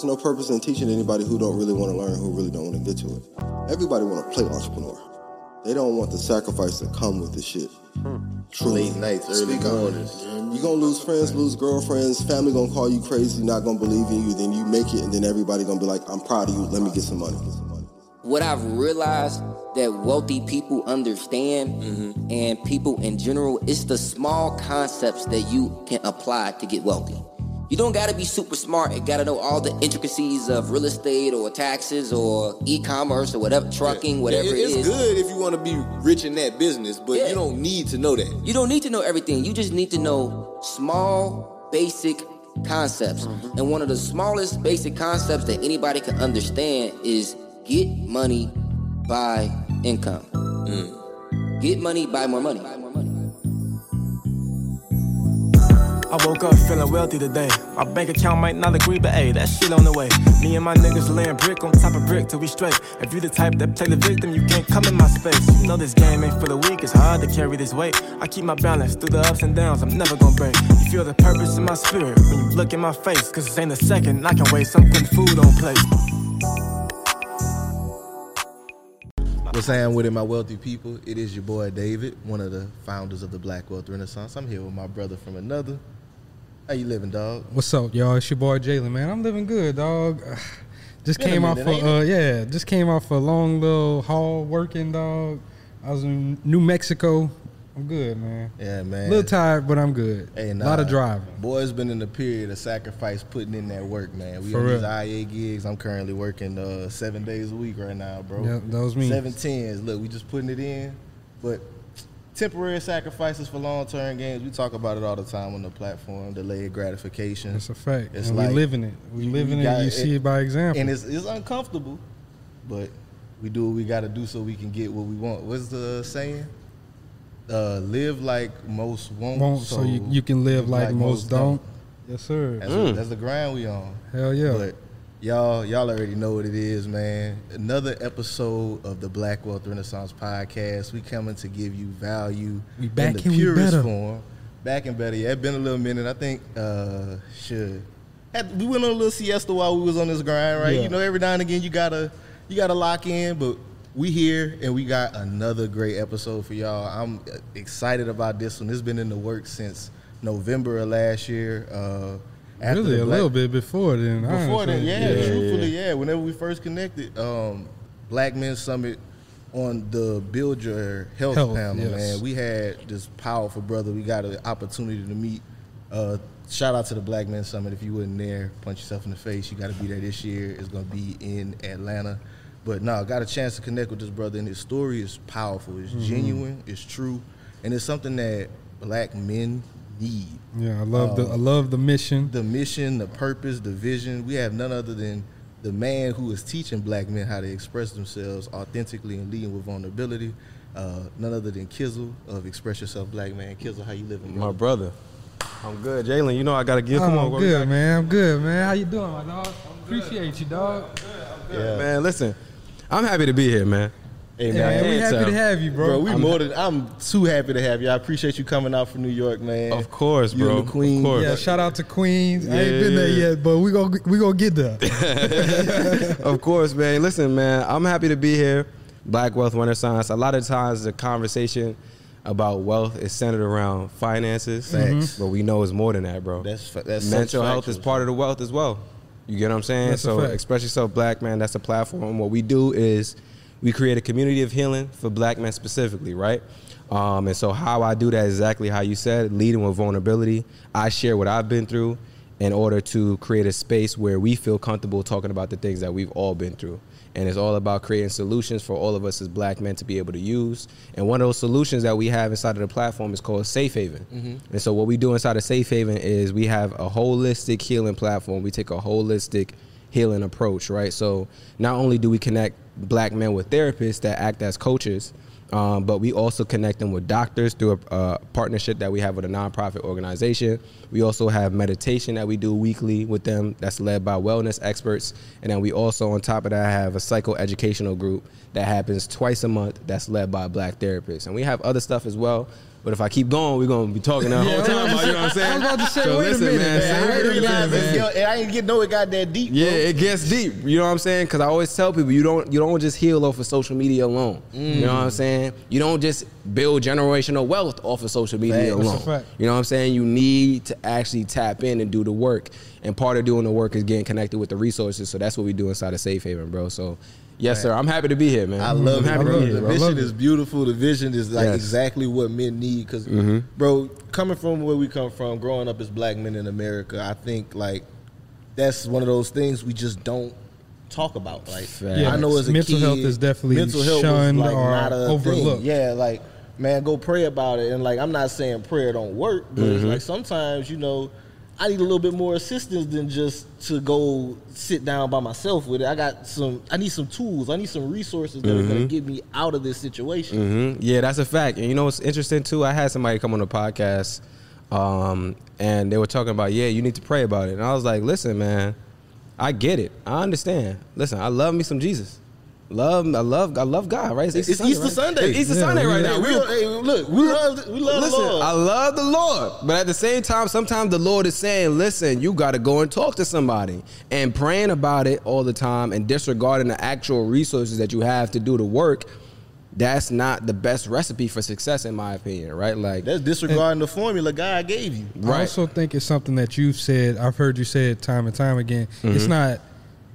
There's no purpose in teaching anybody who don't really want to learn, who really don't want to get to it. Everybody want to play entrepreneur. They don't want the sacrifice that come with this shit. Truly. Late nights, early Speak mornings. You gonna lose friends, lose girlfriends, family gonna call you crazy, not gonna believe in you. Then you make it, and then everybody gonna be like, "I'm proud of you. Let me get some money." what I've realized that wealthy people understand mm-hmm. and people in general, it's the small concepts that you can apply to get wealthy. You don't gotta be super smart and gotta know all the intricacies of real estate or taxes or e-commerce or whatever, trucking, whatever It- it it's is. good if you want to be rich in that business, but Yeah. you don't need to know that. You don't need to know everything. You just need to know small, basic concepts. Mm-hmm. And one of the smallest basic concepts that anybody can understand is get money, buy income. Mm. Get money, buy more money, buy more money. I woke up feeling wealthy today. My bank account might not agree, but hey, that shit on the way. Me and my niggas laying brick on top of brick till we straight. If you the type that play the victim, you can't come in my space. You know this game ain't for the weak, it's hard to carry this weight. I keep my balance through the ups and downs, I'm never gonna break. You feel the purpose in my spirit when you look in my face, cause this ain't a second I can waste. Putting food on plate. What's saying with it, my wealthy people? It is your boy David, one of the founders of the Black Wealth Renaissance. I'm here with my brother from another. How you living, dog? What's up, y'all? It's your boy Jalen, man. I'm living good, dog. Just came off minute, for uh yeah, just came off a long little haul working, dog. I was in New Mexico. I'm good, man. Yeah, man. A little tired, but I'm good. Hey, a lot of nah, driving. Boy's been in a period of sacrifice, putting in that work, man. We For these. IA gigs. I'm currently working uh, seven days a week right now, bro. Yeah, those means. seven tens. Look, we just putting it in, but temporary sacrifices for long term gains. We talk about it all the time on the platform. Delayed gratification. That's a fact. It's and like- we living it. We you- living you it. got- You see it by example. and it's, it's uncomfortable, but we do what we got to do so we can get what we want. What's the saying? Uh, live like most won't, Won't, so you, you can live like, most don't. Yes, sir. That's, what- that's the grind we on. Hell yeah. But y'all, y'all already know what it is, man. Another episode of the Black Wealth Renaissance podcast. We coming to give you value We back in the purest form. Back and better. Yeah, it been a little minute. I think uh should had, we went on a little siesta while we was on this grind, right? Yeah. You know, every now and again you gotta you gotta lock in, but we here and we got another great episode for y'all. I'm excited about this one. This has been in the works since November of last year. Uh, really, a Black- little bit before then. before that, honestly. yeah, truthfully, yeah. Whenever we first connected, um, Black Men Summit on the Build Your Health, Health, panel, yes. man. We had this powerful brother. We got an opportunity to meet. Uh, shout out to the Black Men Summit. If you wasn't there, punch yourself in the face. You got to be there this year. It's gonna be in Atlanta. But no, I got a chance to connect with this brother, and his story is powerful. It's Mhm. genuine. It's true, and it's something that black men need. Yeah, I love the Um, I love the mission. the mission, the purpose, the vision. We have none other than the man who is teaching black men how to express themselves authentically and leading with vulnerability. Uh, none other than Kizzle of Express Yourself Black Man. Kizzle, how you living, My brother? brother. I'm good. Jalen, you know I gotta give. Oh, Come on, I'm what good, got? man. I'm good, man. How you doing, my dog? Appreciate you, dog. Yeah. Man, listen, I'm happy to be here, man. Hey, Yeah, man, we hands happy up. to have you, bro. we I'm- more than I'm too happy to have you. I appreciate you coming out from New York, man. Of course, You bro. and the Queen. Of course. Yeah, shout out to Queens. I ain't Yeah, been there yeah. yet, but we gonna we gonna get there. of course, man. Listen, man, I'm happy to be here. Black Wealth Renaissance. A lot of times the conversation about wealth is centered around finances, mm-hmm. Facts. but we know it's more than that, bro. That's that's mental such health is part of the wealth as well. You get what I'm saying? That's a so fact. express yourself, black man. That's the platform. What we do is we create a community of healing for black men specifically, right? Um, and so how I do that is exactly how you said, leading with vulnerability. I share what I've been through in order to create a space where we feel comfortable talking about the things that we've all been through. and it's all about creating solutions for all of us as black men to be able to use. And one of those solutions that we have inside of the platform is called Safe Haven. Mhm. And so what we do inside of Safe Haven is we have a holistic healing platform. We take a holistic healing approach, right? So not only do we connect black men with therapists that act as coaches, um, but we also connect them with doctors through a, a partnership that we have with a nonprofit organization. We also have meditation that we do weekly with them that's led by wellness experts. And then we also, on top of that, have a psychoeducational group that happens twice a month that's led by black therapists. And we have other stuff as well. But if I keep going, we're gonna be talking the whole time. about, you know what I'm saying? I was about to say, So wait a listen, minute, man. man. I Haven, realize man. yo, and I didn't get know it got that deep. Yeah, bro. it gets deep. You know what I'm saying? Because I always tell people you don't you don't just heal off of social media alone. You know what I'm saying? You don't just build generational wealth off of social media. That's a alone. You know what I'm saying? You need to actually tap in and do the work. And part of doing the work is getting connected with the resources. So that's what we do inside of Safe Haven, bro. So yes, sir. I'm happy to be here, man. I love I'm it. happy bro. to be here. The bro. mission is beautiful. The vision is like Yes. exactly what men need. because Mhm. bro, coming from where we come from, growing up as black men in America, I think like that's one of those things we just don't talk about. Like Yeah, I know as a mental kid, health is definitely mental health was, shunned like, or not a overlooked. Thing. Yeah, like man, go pray about it. And like I'm not saying prayer don't work, but it's Mhm. like sometimes you know. I need a little bit more assistance than just to go sit down by myself with it. I got some. I need some tools. I need some resources that are going to get me out of this situation. hmm Yeah, that's a fact. And you know what's interesting too? I had somebody come on the podcast, um, and they were talking about, yeah, you need to pray about it. And I was like, listen, man, I get it. I understand. Listen, I love me some Jesus. Love, I love, I love God. Right? It's Easter right? Sunday. It's Easter Yeah, Sunday we- right now. we- We- hey, look, we love, we love listen, the Lord. I love the Lord, but at the same time, sometimes the Lord is saying, "Listen, you got to go and talk to somebody." And praying about it all the time and disregarding the actual resources that you have to do the work, that's not the best recipe for success, in my opinion. Right? Like that's disregarding the formula God gave you. I also think it's something that you've said. I've heard you say it time and time again. It's Mhm. not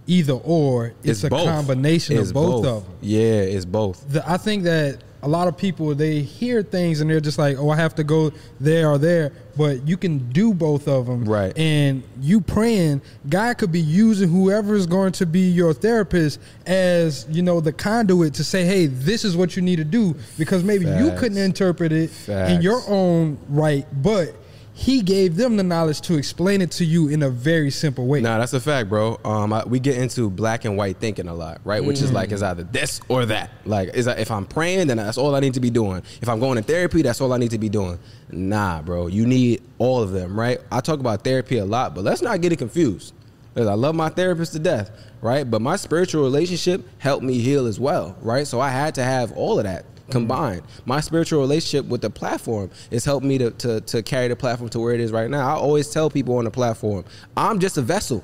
either or. It's, a both. combination It's of both, of them. Yeah, it's both. The, I think that a lot of people they hear things and they're just like, "Oh, I have to go there or there," but you can do both of them. Right. And you praying, God could be using whoever is going to be your therapist as you know the conduit to say, "Hey, this is what you need to do," because maybe you couldn't interpret it in your own right, but he gave them the knowledge to explain it to you in a very simple way. Nah, that's a fact, bro. Um, I, we get into black and white thinking a lot, right? Which is Mm. like, it's either this or that. Like, is that if I'm praying, then that's all I need to be doing. If I'm going to therapy, that's all I need to be doing. Nah, bro. You need all of them, right? I talk about therapy a lot, but let's not get it confused. Because I love my therapist to death, right? But my spiritual relationship helped me heal as well, right? So I had to have all of that combined. My spiritual relationship with the platform has helped me to, to, to carry the platform to where it is right now. I always tell people on the platform, I'm just a vessel.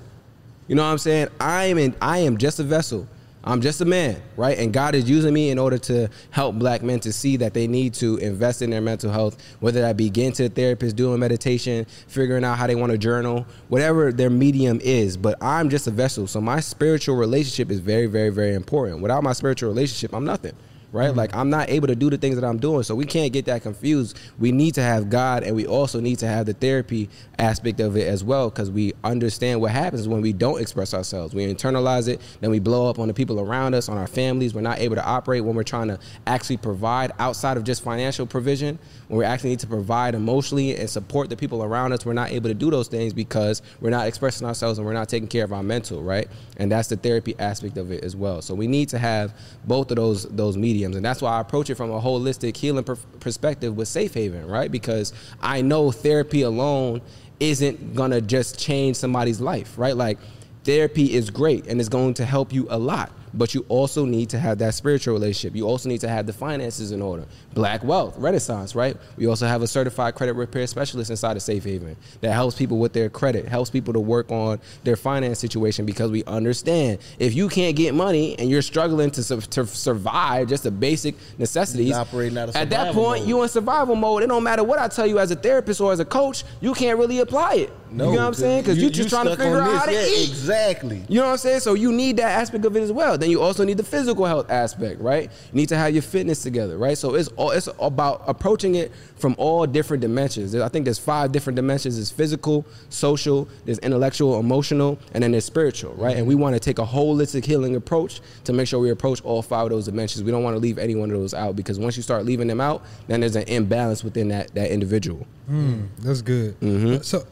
You know what I'm saying? I am in, I am just a vessel. I'm just a man, right? And God is using me in order to help black men to see that they need to invest in their mental health, whether that be getting to a therapist, doing meditation, figuring out how they want to journal, whatever their medium is. But I'm just a vessel. So my spiritual relationship is very, very, very important. Without my spiritual relationship, I'm nothing right? Mm-hmm. Like I'm not able to do the things that I'm doing. So we can't get that confused. We need to have God and we also need to have the therapy aspect of it as well because we understand what happens when we don't express ourselves. We internalize it, then we blow up on the people around us, on our families. We're not able to operate when we're trying to actually provide outside of just financial provision. When we actually need to provide emotionally and support the people around us, we're not able to do those things because we're not expressing ourselves and we're not taking care of our mental, right? And that's the therapy aspect of it as well. So we need to have both of those those mediums, and that's why I approach it from a holistic healing per- perspective with Safe Haven, right? Because I know therapy alone isn't gonna just change somebody's life, right? Like therapy is great and it's going to help you a lot. But you also need to have that spiritual relationship. You also need to have the finances in order. Black Wealth, Renaissance, right? We also have a certified credit repair specialist inside of Safe Haven that helps people with their credit, helps people to work on their finance situation because we understand if you can't get money and you're struggling to, su- to survive just the basic necessities, operating out of at that point, mode. you in survival mode. It don't matter what I tell you as a therapist or as a coach, you can't really apply it. No, you know what I'm saying? Because you- you, are just you trying to figure on out how to. Yeah, eat. exactly. You know what I'm saying? So you need that aspect of it as well. Then you also need the physical health aspect, right? You need to have your fitness together, right? So it's all it's about approaching it from all different dimensions. I think there's five different dimensions: there's physical, social, there's intellectual, emotional, and then there's spiritual, right? And we want to take a holistic healing approach to make sure we approach all five of those dimensions. We don't want to leave any one of those out because once you start leaving them out, then there's an imbalance within that that individual. Mm, that's good. Mhm. So,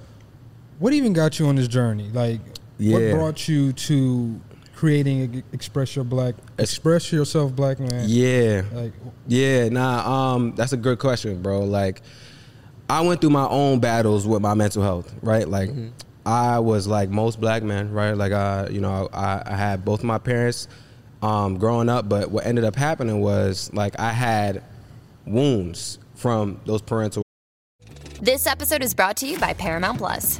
what even got you on this journey? Like, Yeah. what brought you to creating express your black, express yourself, black man? Yeah. Like, Yeah, nah, um, that's a good question, bro. Like, I went through my own battles with my mental health, right? Like, I was like most black men, right? Like, I, you know, I, I had both my parents um, growing up, but what ended up happening was like I had wounds from those parental. This episode is brought to you by Paramount Plus.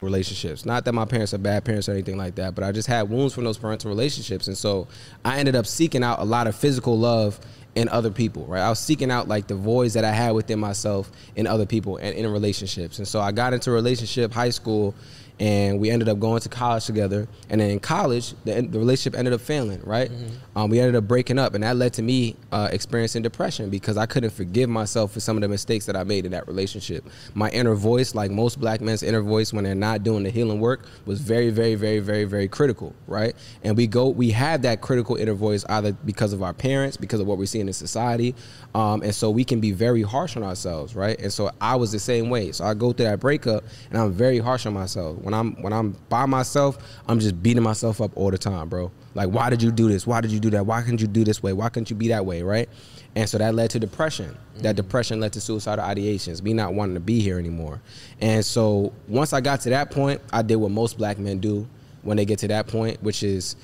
Relationships. Not that my parents are bad parents or anything like that, but I just had wounds from those parental relationships. And so I ended up seeking out a lot of physical love in other people, right? I was seeking out like the voids that I had within myself in other people and in relationships. And so I got into a relationship, high school, and we ended up going to college together. And then in college, the, the relationship ended up failing, right? Um, we ended up breaking up, and that led to me uh, experiencing depression because I couldn't forgive myself for some of the mistakes that I made in that relationship. My inner voice, like most black men's inner voice, when they're not doing the healing work, was very, very, very, very, very critical, right? And we go, we have that critical inner voice either because of our parents, because of what we're seeing in society, um, and so we can be very harsh on ourselves, right? And so I was the same way. So I go through that breakup, and I'm very harsh on myself. When I'm when I'm by myself, I'm just beating myself up all the time, bro. Like, why did you do this? Why did you do that? Why couldn't you do this way? Why couldn't you be that way, right? And so that led to depression. That mm-hmm. depression led to suicidal ideations, me not wanting to be here anymore. And so once I got to that point, I did what most black men do when they get to that point, which is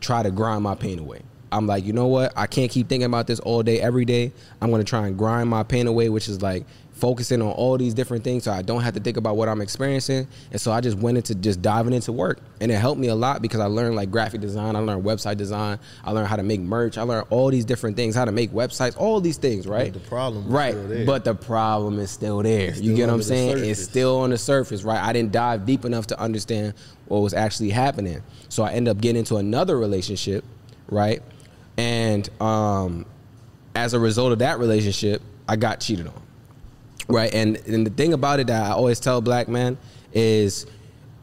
try to grind my pain away. I'm like, you know what? I can't keep thinking about this all day, every day. I'm gonna try and grind my pain away, which is like focusing on all these different things so I don't have to think about what I'm experiencing. And so I just went into just diving into work. And it helped me a lot because I learned like graphic design, I learned website design, I learned how to make merch, I learned all these different things, how to make websites, all these things, right? the problem is right. still there. But the problem is still there. It's you get what I'm saying? It's still on the surface, right? I didn't dive deep enough to understand what was actually happening. So I ended up getting into another relationship, right? And um, as a result of that relationship, I got cheated on, right? And and the thing about it that I always tell black men is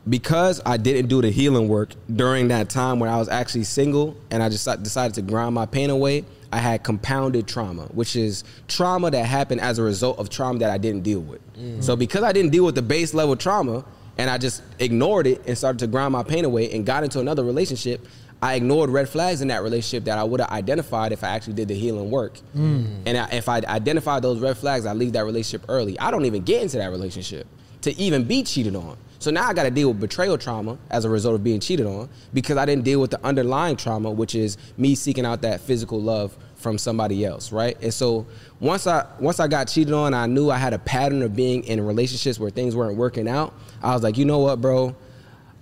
because I didn't do the healing work during that time when I was actually single and I just decided to grind my pain away, I had compounded trauma, which is trauma that happened as a result of trauma that I didn't deal with. Mm-hmm. So because I didn't deal with the base level trauma and I just ignored it and started to grind my pain away and got into another relationship, I ignored red flags in that relationship that I would have identified if I actually did the healing work. Mm. And I, if I identified those red flags, I leave that relationship early. I don't even get into that relationship to even be cheated on. So now I got to deal with betrayal trauma as a result of being cheated on because I didn't deal with the underlying trauma, which is me seeking out that physical love from somebody else, right? And so once I once I got cheated on, I knew I had a pattern of being in relationships where things weren't working out. I was like, you know what, bro?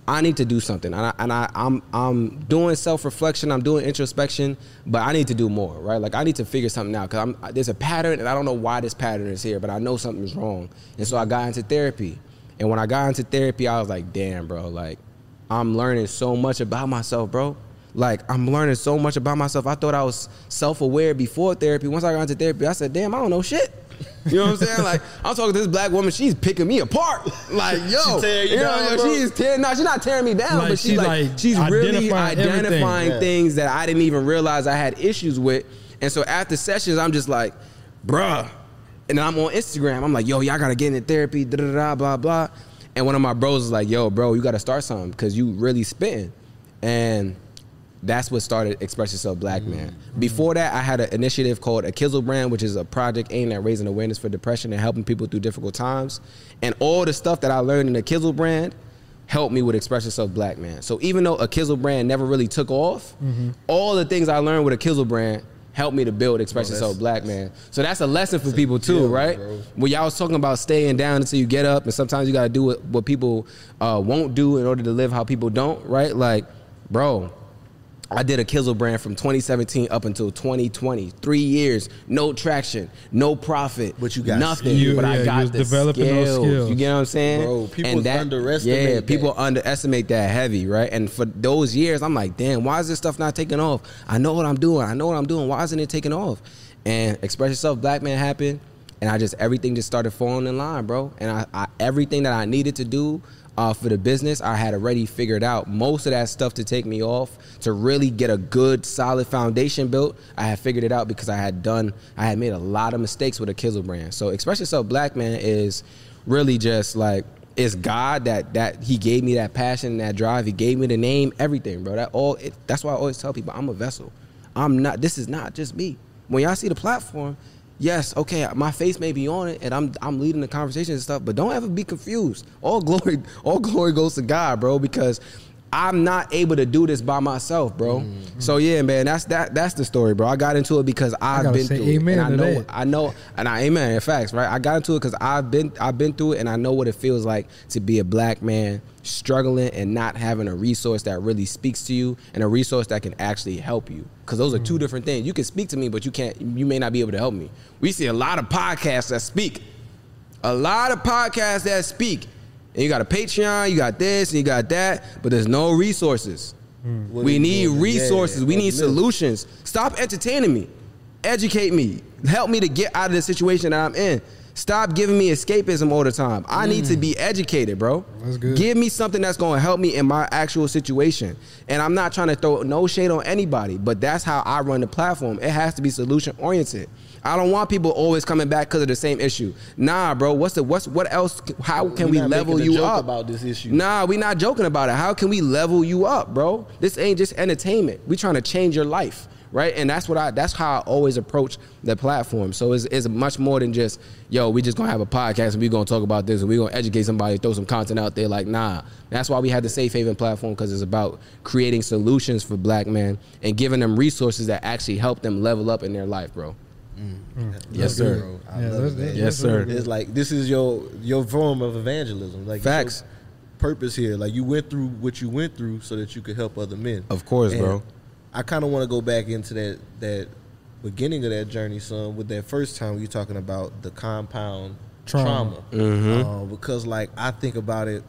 I need to do something, and, I, and I, I'm I'm doing self reflection, I'm doing introspection, but I need to do more, right? Like I need to figure something out because I'm there's a pattern, and I don't know why this pattern is here, but I know something's wrong, and so I got into therapy, and when I got into therapy, I was like, damn, bro, like I'm learning so much about myself, bro. Like I'm learning so much about myself. I thought I was self aware before therapy. Once I got into therapy, I said, damn, I don't know shit. You know what I'm saying? Like I'm talking to this black woman, she's picking me apart. Like yo, She tearing you know, down, yo, bro? she's tearing. No, she's not tearing me down, Like, but she's she, like, like, she's really identifying everything. identifying Yeah. things that I didn't even realize I had issues with. And so after sessions, I'm just like, bruh. And then I'm on Instagram. I'm like, yo, y'all gotta get into therapy, da da da, blah blah. And one of my bros is like, yo, bro, you gotta start something because you really spitting. And that's what started Express Yourself Black Man. Before that, I had an initiative called A Kizzle Brand, which is a project aimed at raising awareness for depression and helping people through difficult times. And all the stuff that I learned in the Kizzle Brand helped me with Express Yourself Black Man. So even though a Kizzle Brand never really took off, all the things I learned with a Kizzle Brand helped me to build Express Yourself Black Man. So that's a lesson for people too, right? bro. When y'all was talking about staying down until you get up, and sometimes you gotta do what, what people uh, won't do in order to live how people don't, right? Like, bro, I did a Kizzle brand from 2017 up until 2020. Three years, no traction, no profit, but you got nothing. skills. but Yeah, I got was the developing those skills. skills. You get what I'm saying? Bro, people And that- underestimate Yeah, that. people underestimate that heavy, right? And for those years, I'm like, damn, why is this stuff not taking off? I know what I'm doing. I know what I'm doing. Why isn't it taking off? And Express Yourself Black Man happened, and I just everything just started falling in line, bro. And I, I everything that I needed to do uh, for the business, I had already figured out. Most of that stuff to take me off to really get a good, solid foundation built, I had figured it out because I had done, I had made a lot of mistakes with a Kizzle brand. So Express Yourself Black Man is really just like it's God that that He gave me that passion, that drive. He gave me the name, everything, bro. That all. It, that's why I always tell people I'm a vessel. I'm not. This is not just me. When y'all see the platform, yes, okay, my face may be on it, and I'm I'm leading the conversation and stuff. But don't ever be confused. All glory, all glory goes to God, bro, because. I'm not able to do this by myself, bro. So yeah, man, that's that. That's the story, bro. I got into it because I've been through amen it, and I know, that. I know, and I amen. In facts, right? I got into it because I've been, I've been through it, and I know what it feels like to be a black man struggling and not having a resource that really speaks to you, and a resource that can actually help you. Because those are two different things. You can speak to me, but you can't. You may not be able to help me. We see a lot of podcasts that speak, a lot of podcasts that speak. And you got a Patreon, you got this, and you got that, but there's no resources. Hmm. What We need doing? resources. Yeah, we need uplift. solutions. Stop entertaining me. Educate me. Help me to get out of the situation that I'm in. Stop giving me escapism all the time. I need to hmm. be educated, bro. That's good. Give me something that's going to help me in my actual situation. And I'm not trying to throw no shade on anybody, but that's how I run the platform. It has to be solution oriented. I don't want people always coming back because of the same issue. Nah, bro. What's the what's what else? How can we level you up about this issue. Nah, we not joking about it. How can we level you up, bro? This ain't just entertainment. We trying to change your life, right? And that's what I. That's how I always approach the platform. So it's, it's much more than just yo. We just gonna have a podcast and we gonna talk about this and we gonna educate somebody, throw some content out there. Like nah, that's why we had the Safe Haven platform because it's about creating solutions for Black men and giving them resources that actually help them level up in their life, bro. Yes, sir. Yeah, love that's- it, that- man. Yes, sir. It's like this is your your form of evangelism. Like it's Facts. purpose here. Like you went through what you went through so that you could help other men. Of course, And bro. I kind of want to go back into that that beginning of that journey, son. With that first time you're talking about the compound Trauma. trauma, Mm-hmm. Uh, because like I think about it,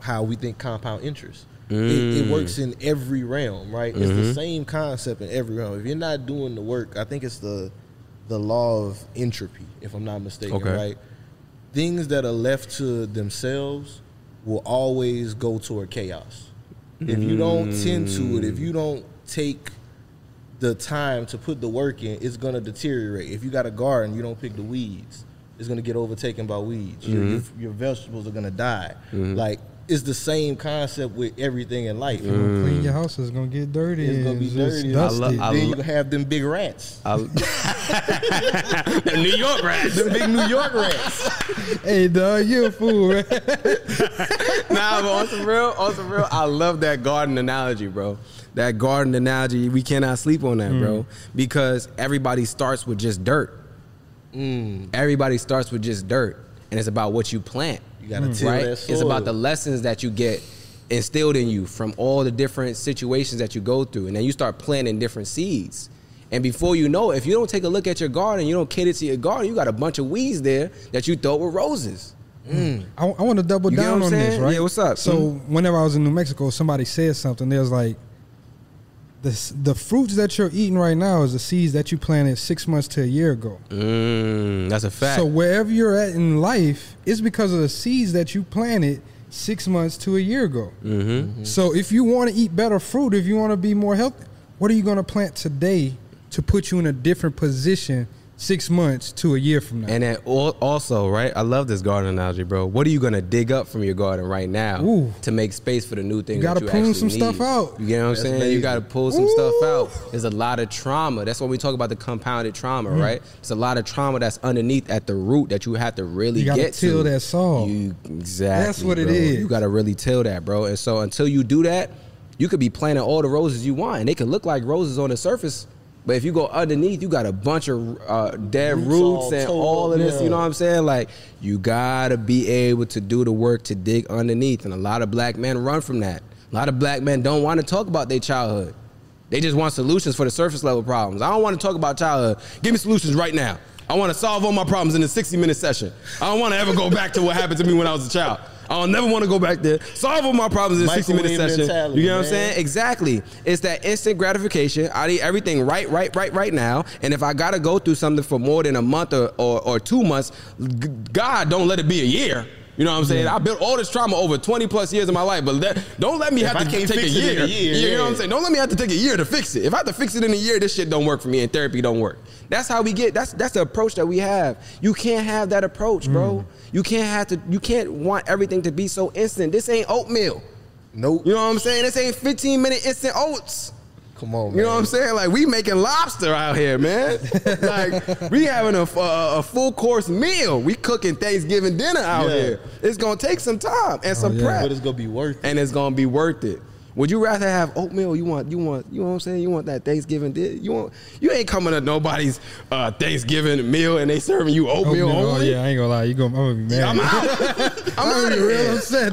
how we think compound interest. It, Mm. it works in every realm, right? It's the same concept in every realm. If you're not doing the work, I think it's the the law of entropy, if I'm not mistaken, Okay. right? Things that are left to themselves will always go toward chaos. If you don't tend to it, if you don't take the time to put the work in, it's gonna deteriorate. If you got a garden, you don't pick the weeds, it's gonna get overtaken by weeds. Your, mm-hmm. your, your vegetables are gonna die. Mm-hmm. Like it's the same concept with everything in life. You mm. clean your house. It's gonna get dirty. It's gonna be It's dirty. dusty. lo- I then lo- you gonna have them big rats, The New York rats. the big New York rats. hey, dog, you a fool, man. nah, but on some real, on some real, I love that garden analogy, bro. That garden analogy, we cannot sleep on that, bro, mm. because everybody starts with just dirt. Mm. Everybody starts with just dirt, and it's about what you plant. You gotta mm. till right? It's about the lessons that you get instilled in you from all the different situations that you go through, and then you start planting different seeds. And before you know, it, if you don't take a look at your garden, you don't cater to your garden, you got a bunch of weeds there that you thought were roses. Mm. Mm. I, I want to double You down on I'm this, right? Yeah, what's up? So whenever I was in New Mexico, somebody said something. They was like, the the fruits that you're eating right now is the seeds that you planted six months to a year ago. Mm, that's a fact. So wherever you're at in life, it's because of the seeds that you planted six months to a year ago. Mm-hmm. So if you want to eat better fruit, if you want to be more healthy, what are you going to plant today to put you in a different position six months to a year from now? And then also, right? I love this garden analogy, bro. What are you gonna dig up from your garden right now Ooh. to make space for the new things? You gotta that you prune actually some need? stuff out. You get what I'm That's saying? You gotta pull some stuff out. There's a lot of trauma. That's when we talk about the compounded trauma, Mm. right? There's a lot of trauma that's underneath at the root that you have to really You gotta get till to. that soil. You exactly. That's what it bro. is. You gotta really till that, bro. And so until you do that, you could be planting all the roses you want, and they can look like roses on the surface. But if you go underneath, you got a bunch of uh, dead Roots roots, all and tore all of this. yeah. You know what I'm saying? Like you gotta be able to do the work to dig underneath, and a lot of black men run from that. A lot of black men don't want to talk about their childhood. They just want solutions for the surface level problems. I don't want to talk about childhood. Give me solutions right now. I want to solve all my problems in a 60 minute session. I don't want to ever go back to what happened to me when I was a child. I don't never want to go back there. Solve all my problems in a 60 minute session. mentality, You get what I'm saying? Exactly. It's that instant gratification. I need everything right, right, right, right now. And if I gotta go through something for more than a month or, or, or two months, g- God don't let it be a year. You know what I'm saying? I built all this trauma over 20 plus years of my life, but don't let me If have to take a fix it in year. a year, You know what I'm saying? Don't let me have to take a year to fix it. If I have to fix it in a year, this shit don't work for me, and therapy don't work. That's how we get. That's that's the approach that we have. You can't have that approach, bro. Mm. You can't have to. You can't want everything to be so instant. This ain't oatmeal. Nope. You know what I'm saying? This ain't 15 minute instant oats. Come on, You know what I'm saying? Like we making lobster out here, man. like we having a, a, a full course meal. We cooking Thanksgiving dinner out Yeah. here. It's gonna take some time and some oh, yeah. prep, But it's gonna be worth it. and it's gonna be worth it. Would you rather have oatmeal? You want, you want, you know what I'm saying? You want that Thanksgiving di- You want, you ain't coming to nobody's uh, Thanksgiving meal and they serving you oatmeal, Oatmeal, oh yeah, I ain't gonna lie. You gonna, I'm gonna be mad. I'm out. I'm out of real upset.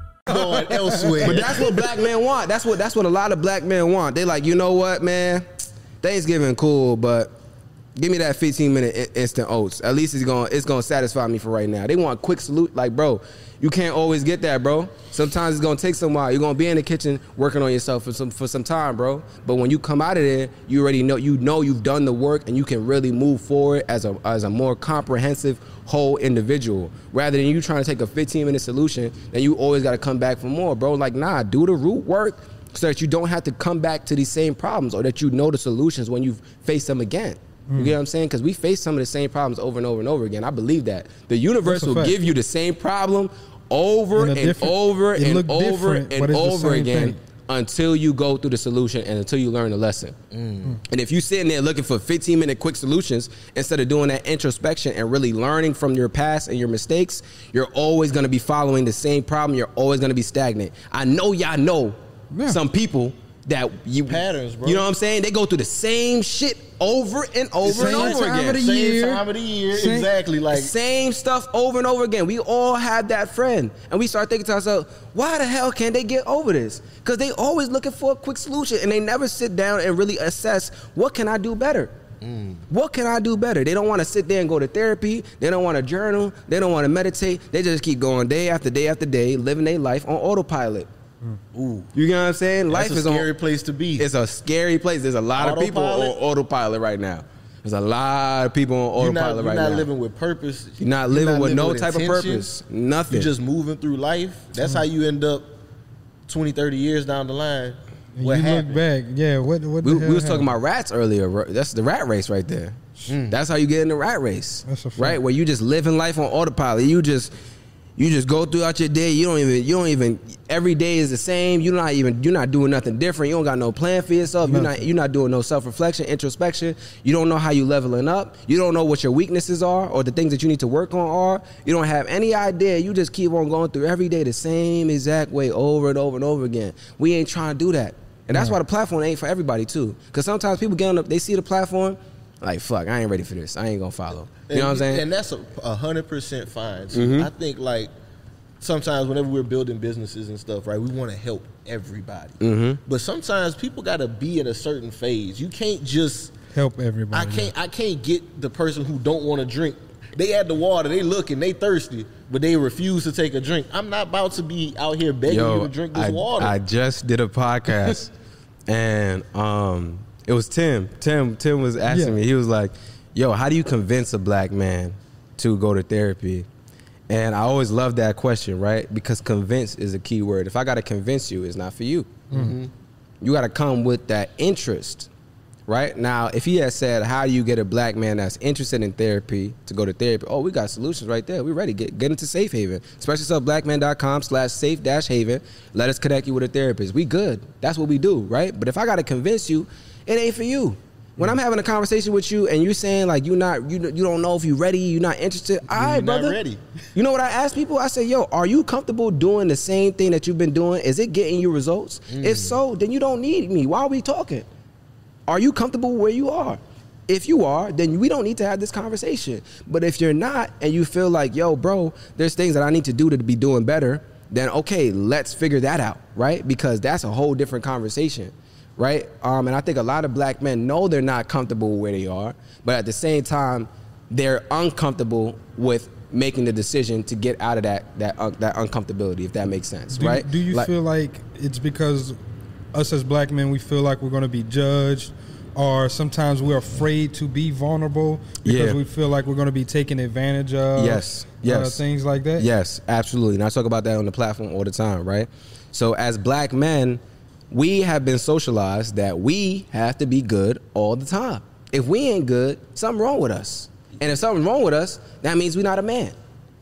Going elsewhere. But that's what black men want. That's what that's what a lot of black men want. They like, you know what, man? Thanksgiving cool, but give me that 15 minute instant oats. At least it's to it's to satisfy me for right now. They want quick salute like, bro, you can't always get that, bro. Sometimes it's to take some while. You're to be in the kitchen working on yourself for some for some time, bro. But when you come out of there, you already know you know you've done the work and you can really move forward as a as a more comprehensive whole individual rather than you trying to take a 15 minute solution then you always got to come back for more bro like nah do the root work so that you don't have to come back to these same problems or that you know the solutions when you face them again you get what I'm saying? Because we face some of the same problems over and over and over again. I believe that the universe will fact. give you the same problem over and over and over different, and over again. Until you go through the solution and until you learn the lesson. And if you're sitting there looking for 15 minute quick solutions instead of doing that introspection and really learning from your past and your mistakes, you're always gonna be following the same problem. You're always gonna be stagnant. I know y'all know some people that you Patterns, bro. You know what I'm saying? They go through the same shit over and over Same and over time again. of the Same year. time of the year. Same- Exactly. Like Same stuff over and over again. We all have that friend. And we start thinking to ourselves, why the hell can't they get over this? Because they always looking for a quick solution and they never sit down and really assess what can I do better? Mm. What can I do better? They don't want to sit there and go to therapy. They don't want to journal. They don't want to meditate. They just keep going day after day after day, living their life on autopilot. Ooh. You get what I'm saying? That's life a is a scary on, place to be. It's a scary place. There's a lot of people on Autopilot? autopilot right now. There's a lot of people on You're not, autopilot you're right not living with purpose. You're not living with no type of purpose. Nothing. You're just moving through life. That's how you end up 20, 30 years down the line. And What you happened? look back, yeah. What? What? we, the we hell was talking about rats earlier. That's the rat race right there. Hmm. That's how you get in the rat race. That's a fact. right where you just living life on autopilot. You just you just go throughout your day. You don't even you don't even every day is the same. You're not even you're not doing nothing different. You don't got no plan for yourself. You're not you're not doing no self reflection, introspection. You don't know how you leveling up. You don't know what your weaknesses are or the things that you need to work on are. You don't have any idea. You just keep on going through every day the same exact way over and over and over again. We ain't trying to do that. And that's why the platform ain't for everybody too. Because sometimes people get on the, they see the platform, like fuck, I ain't ready for this. I ain't gonna follow. You know what I'm saying? And that's a a hundred percent fine. So Mhm. I think like sometimes whenever we're building businesses and stuff, right, we want to help everybody. Mhm. But sometimes people got to be in a certain phase. You can't just help everybody. I can't I can't get the person who don't want to drink. They at the water, they looking, they thirsty, but they refuse to take a drink. I'm not about to be out here begging you to drink this I, water. I just did a podcast, and um, it was Tim. Tim Tim was asking Yeah. me. He was like, "Yo, how do you convince a black man to go to therapy?" And I always love that question, right? Because convince is a key word. If I got to convince you, it's not for you. Mhm. You got to come with that interest. Right now, if he had said, "How do you get a black man that's interested in therapy to go to therapy?" Oh, we got solutions right there. We ready. Get get into Safe Haven. ExpressYourselfBlackMan.com slash safe dash haven. Let us connect you with a therapist. We good. That's what we do, right? But if I got to convince you, it ain't for you. When I'm having a conversation with you and you're saying like you're not you you don't know if you're ready, you're not interested. All right, You're brother. ready. You know what I ask people? I say, yo, are you comfortable doing the same thing that you've been doing? Is it getting you results? Mm. If so, then you don't need me. Why are we talking? Are you comfortable where you are? If you are, then we don't need to have this conversation. But if you're not and you feel like, yo, bro, there's things that I need to do to be doing better, then okay, let's figure that out, right? Because that's a whole different conversation, right? Um, and I think a lot of black men know they're not comfortable where they are, but at the same time, they're uncomfortable with making the decision to get out of that that uh, that uncomfortability, if that makes sense, Do, right? Do you Like- feel like it's because us as black men we feel like we're going to be judged, or sometimes we're afraid to be vulnerable because Yeah. we feel like we're going to be taken advantage of? Yes, uh, yes. things like that. Yes, absolutely. And I talk about that on the platform all the time, right? So as black men, we have been socialized that we have to be good all the time. If we ain't good, something wrong with us. And if something's wrong with us, that means we're not a man.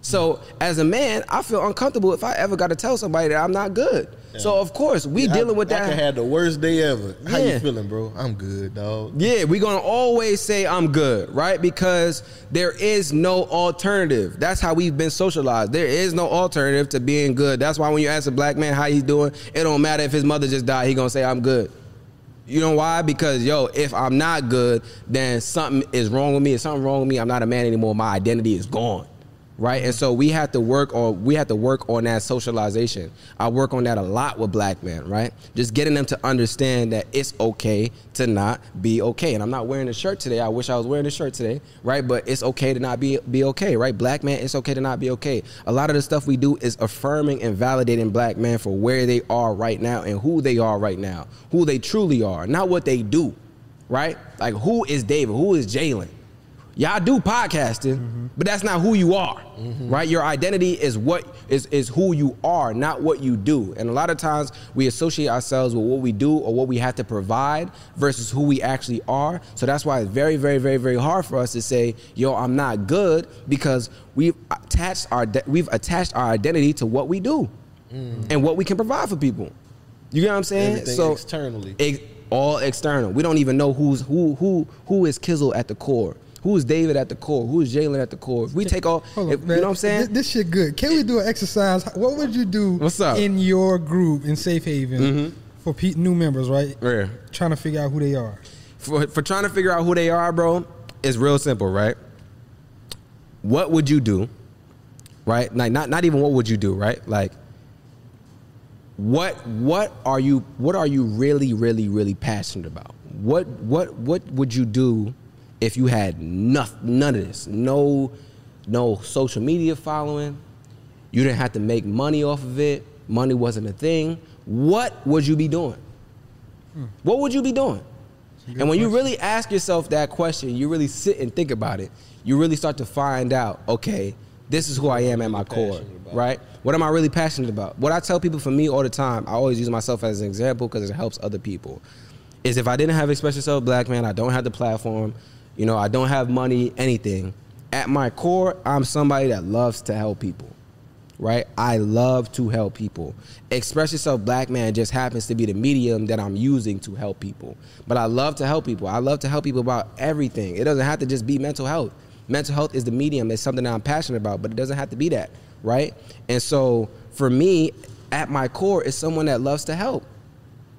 So as a man, I feel uncomfortable if I ever got to tell somebody that I'm not good. So of course, we Yeah, dealing I, with I that. could have the worst day ever. How Yeah. you feeling, bro? I'm good, dog. Yeah, we're gonna always say I'm good, right? Because there is no alternative. That's how we've been socialized. There is no alternative to being good. That's why when you ask a black man how he's doing, it don't matter if his mother just died, he gonna say I'm good. You know why? Because yo, if I'm not good, then something is wrong with me. If something wrong with me, I'm not a man anymore. My identity is gone. Right? And so we have to work on we have to work on that socialization. I work on that a lot with black men, right? Just getting them to understand that it's okay to not be okay. And I'm not wearing a shirt today. I wish I was wearing a shirt today, right? But it's okay to not be be okay, right? Black man, it's okay to not be okay. A lot of the stuff we do is affirming and validating black men for where they are right now and who they are right now, who they truly are, not what they do, right? Like who is David? Who is Jalen? Y'all do podcasting, mm-hmm. but that's not who you are, mm-hmm. right? Your identity is what is is who you are, not what you do. And a lot of times we associate ourselves with what we do or what we have to provide versus who we actually are. So that's why it's very, very, very, very hard for us to say, "Yo, I'm not good," because we've attached our we've attached our identity to what we do mm. and what we can provide for people. You get what I'm saying? Everything externally. Ex- all external. We don't even know who's who who who is Kizzle at the core. Who is David at the core? Who is Jalen at the core? If we take all, Hold if- on, you know what I'm saying? This, this shit good. Can we do an exercise? What would you do What's up? in your group in Safe Haven Mhm. for pe- new members, right? Yeah. Trying to figure out who they are. For for trying to figure out who they are, bro, it's real simple, right? What would you do? Right? Like not not even what would you do, right? Like what what are you what are you really really really passionate about? What what what would you do if you had nothing, none of this? No no social media following. You didn't have to make money off of it. Money wasn't a thing. What would you be doing? What would you be doing? And when you really ask yourself that question, you really sit and think about it, you really start to find out, okay, this is who I am at my core, right? What am I really passionate about? What I tell people for me all the time, I always use myself as an example because it helps other people, is if I didn't have Express Yourself Black Man, I don't have the platform, you know, I don't have money, anything. At my core, I'm somebody that loves to help people right? I love to help people. Express Yourself Black Man just happens to be the medium that I'm using to help people. But I love to help people. I love to help people about everything. It doesn't have to just be mental health. Mental health is the medium, it's something that I'm passionate about, but it doesn't have to be that, right? And so for me, at my core, is someone that loves to help.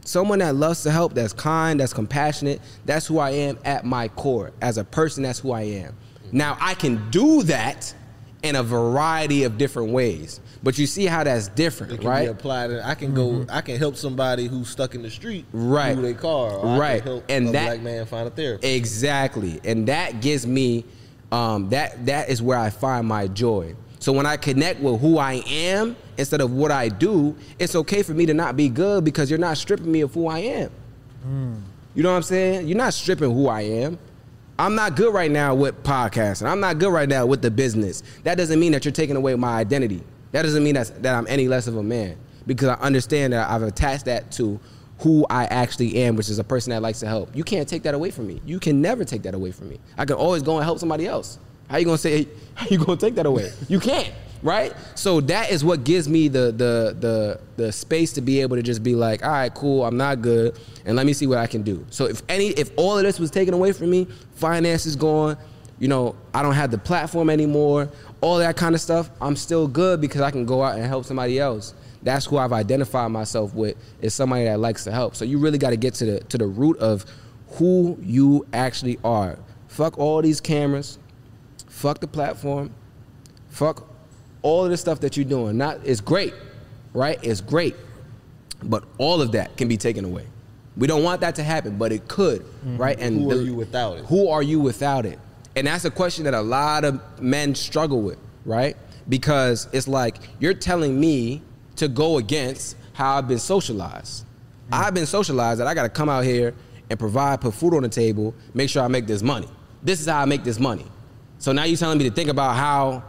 Someone that loves to help, that's kind, that's compassionate. That's who I am at my core. As a person, that's who I am. Now, I can do that in a variety of different ways. But you see how that's different, It can right? be applied. I can go. I can help somebody who's stuck in the street. Right. Move their car. Or I Right. can help And a that- black man find a therapist. Exactly. And that gives me um, that that is where I find my joy. So when I connect with who I am instead of what I do, it's okay for me to not be good because you're not stripping me of who I am. Hmm. You know what I'm saying? You're not stripping who I am. I'm not good right now with podcasting. I'm not good right now with the business. That doesn't mean that you're taking away my identity. That doesn't mean that's, that I'm any less of a man because I understand that I've attached that to who I actually am, which is a person that likes to help. You can't take that away from me. You can never take that away from me. I can always go and help somebody else. How you gonna say? How you gonna take that away? You can't, right? So that is what gives me the the the the space to be able to just be like, all right, cool, I'm not good, and let me see what I can do. So if any, if all of this was taken away from me, finances gone, you know, I don't have the platform anymore, all that kind of stuff, I'm still good because I can go out and help somebody else. That's who I've identified myself with is somebody that likes to help. So you really got to get to the to the root of who you actually are. Fuck all these cameras. Fuck the platform. Fuck all of the stuff that you're doing. Not it's great, right? It's great. But all of that can be taken away. We don't want that to happen, but it could, mm-hmm. right? And Who are the- you without it? who are you without it? And that's a question that a lot of men struggle with, right? Because it's like you're telling me to go against how I've been socialized. Mm-hmm. I've been socialized that I got to come out here and provide, put food on the table, make sure I make this money. This is how I make this money. So now you're telling me to think about how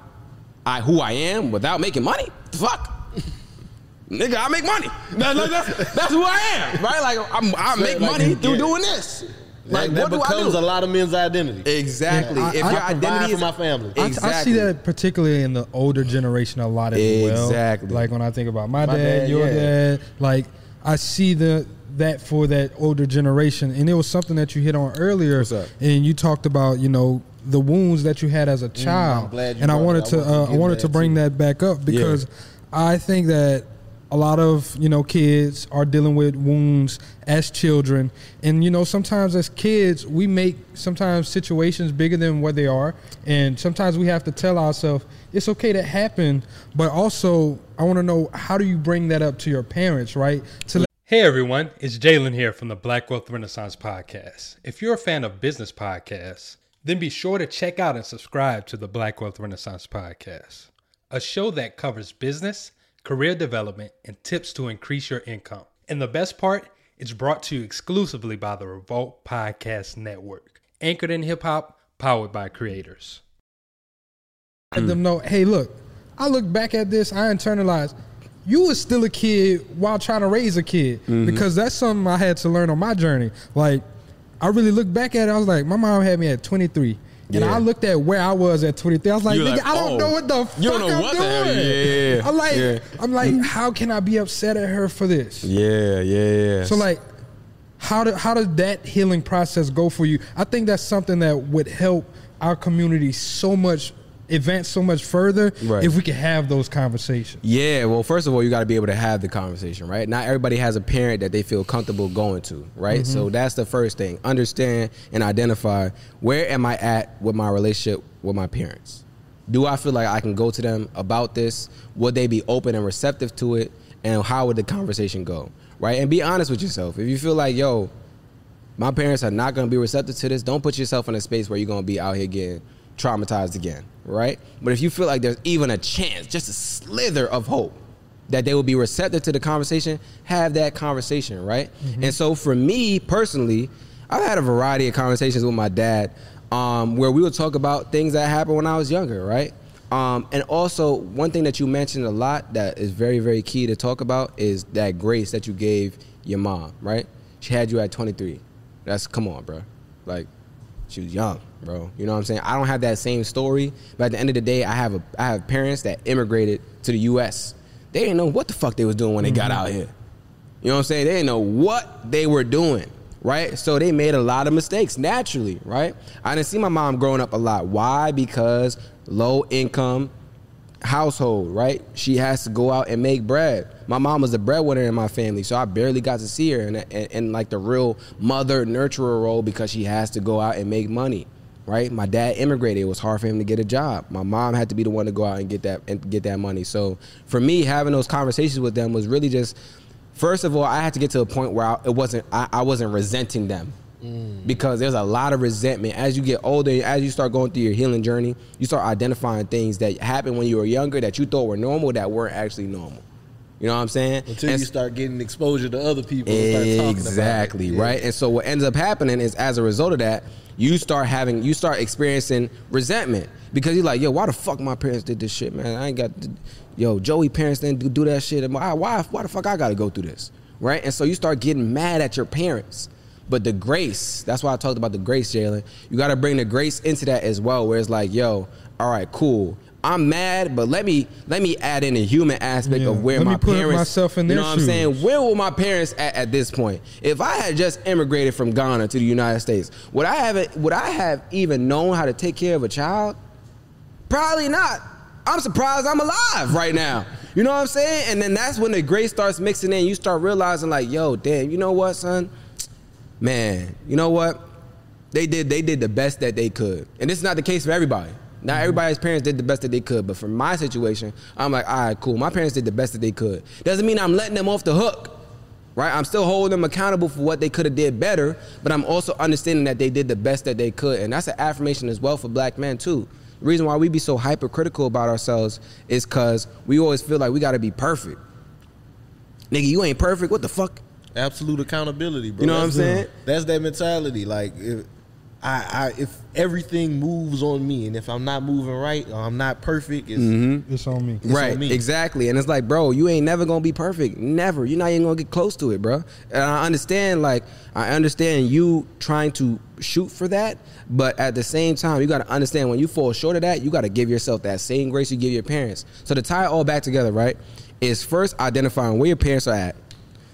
I who I am without making money? Fuck. Nigga, I make money. That- that- that's, that's who I am, right? Like I'm, I make like, money through doing this. Like, Like that what do I becomes do? a lot of men's identity. Exactly. Yeah, I- if I your provide identity for is my family. I- I, see that particularly in the older generation a lot as well. Exactly. Like when I think about my, My dad, dad, your yeah. dad, like I see the that for that older generation, and it was something that you hit on earlier. What's up? And you talked about you know the wounds that you had as a child, glad you and I wanted it. To uh, I wanted to bring too. that back up because I think that a lot of you know kids are dealing with wounds as children. And you know sometimes as kids we make sometimes situations bigger than what they are. And sometimes we have to tell ourselves it's okay to happen. But also i want to know how do you bring that up to your parents right? To Hey everyone, it's Jalen here from the Black Wealth Renaissance Podcast. If you're a fan of business podcasts, then be sure to check out and subscribe to the Black Wealth Renaissance Podcast, a show that covers business, career development, and tips to increase your income. And the best part, it's brought to you exclusively by the Revolt Podcast Network, anchored in hip hop, powered by creators. let them know hey look i look back at this i internalized you was still a kid while trying to raise a kid Mm-hmm. because that's something i had to learn on my journey like i really look back at it i was like my mom had me at 23 and Yeah. I looked at where I was at 23. I was like, nigga, like, I don't oh, know what the fuck you don't know I'm what doing. hell- yeah. I'm like, Yeah. I'm like, how can I be upset at her for this? Yeah, yeah, yeah. So like, how do, how does that healing process go for you? I think that's something that would help our community so much advance so much further Right. if we could have those conversations. Yeah, well, first of all, you got to be able to have the conversation, right? Not everybody has a parent that they feel comfortable going to, right? So mm-hmm. that's the first thing. Understand and identify where am I at with my relationship with my parents? Do I feel like I can go to them about this? Would they be open and receptive to it? And how would the conversation go, right? And be honest with yourself. If you feel like, yo, my parents are not going to be receptive to this, don't put yourself in a space where you're going to be out here getting traumatized again, right? But if you feel like there's even a chance, just a slither of hope that they will be receptive to the conversation, have that conversation, right? And so for me personally, I've had a variety of conversations with my dad um, where we would talk about things that happened when I was younger, right? Um, and also, one thing that you mentioned a lot that is very, very key to talk about is that grace that you gave your mom, right? She had you at 23. That's come on, bro. Like, she was young, bro. You know what I'm saying? I don't have that same story, but at the end of the day, I have a I have parents that immigrated to the U.S. They didn't know what the fuck they was doing when they got mm-hmm. out here. You know what I'm saying? They didn't know what they were doing, right? So they made a lot of mistakes naturally, right? I didn't see my mom growing up a lot. Why? Because low income household, right? She has to go out and make bread. My mom was the breadwinner in my family, so I barely got to see her in, in, in like the real mother nurturer role because she has to go out and make money, right? My dad immigrated; it was hard for him to get a job. My mom had to be the one to go out and get that and get that money. So for me, having those conversations with them was really just, first of all, I had to get to a point where I, it wasn't I, I wasn't resenting them mm. because there's a lot of resentment as you get older as you start going through your healing journey you start identifying things that happened when you were younger that you thought were normal that weren't actually normal you know what i'm saying Until And you start getting exposure to other people and start talking exactly about it. Yeah. right and so what ends up happening is as a result of that you start having you start experiencing resentment because you're like yo why the fuck my parents did this shit man i ain't got yo joey parents didn't do, do that shit why, why why the fuck i gotta go through this right? And so you start getting mad at your parents. But the grace, that's why I talked about the grace, Jalen. You got to bring the grace into that as well, where it's like, yo, all right, cool. I'm mad, but let me let me add in a human aspect Yeah. of where Let my parents. myself in you know what I'm saying? Where were my parents at at this point? If I had just immigrated from Ghana to the United States, would I have would I have even known how to take care of a child? Probably not. I'm surprised I'm alive right now. You know what I'm saying? And then that's when the grace starts mixing in. You start realizing, like, yo, damn, you know what, son? Man, you know what? They did they did the best that they could. And this is not the case for everybody. Not everybody's parents did the best that they could, but for my situation, I'm like, all right, cool. My parents did the best that they could. Doesn't mean I'm letting them off the hook, right? I'm still holding them accountable for what they could have did better, but I'm also understanding that they did the best that they could, and that's an affirmation as well for black men too. The reason why we be so hypercritical about ourselves is because we always feel like we got to be perfect. Nigga, you ain't perfect. What the fuck? Absolute accountability, bro. You know what I'm That's- saying? That's that mentality. Like if I, I if everything moves on me, and if I'm not moving right, or I'm not perfect, it's, Mhm. It's on me. It's right, on me. exactly. And it's like, bro, you ain't never gonna be perfect. Never. You're not even gonna get close to it, bro. And I understand, like, I understand you trying to shoot for that, but at the same time, you gotta understand when you fall short of that, you gotta give yourself that same grace you give your parents. So to tie it all back together, right, is first identifying where your parents are at.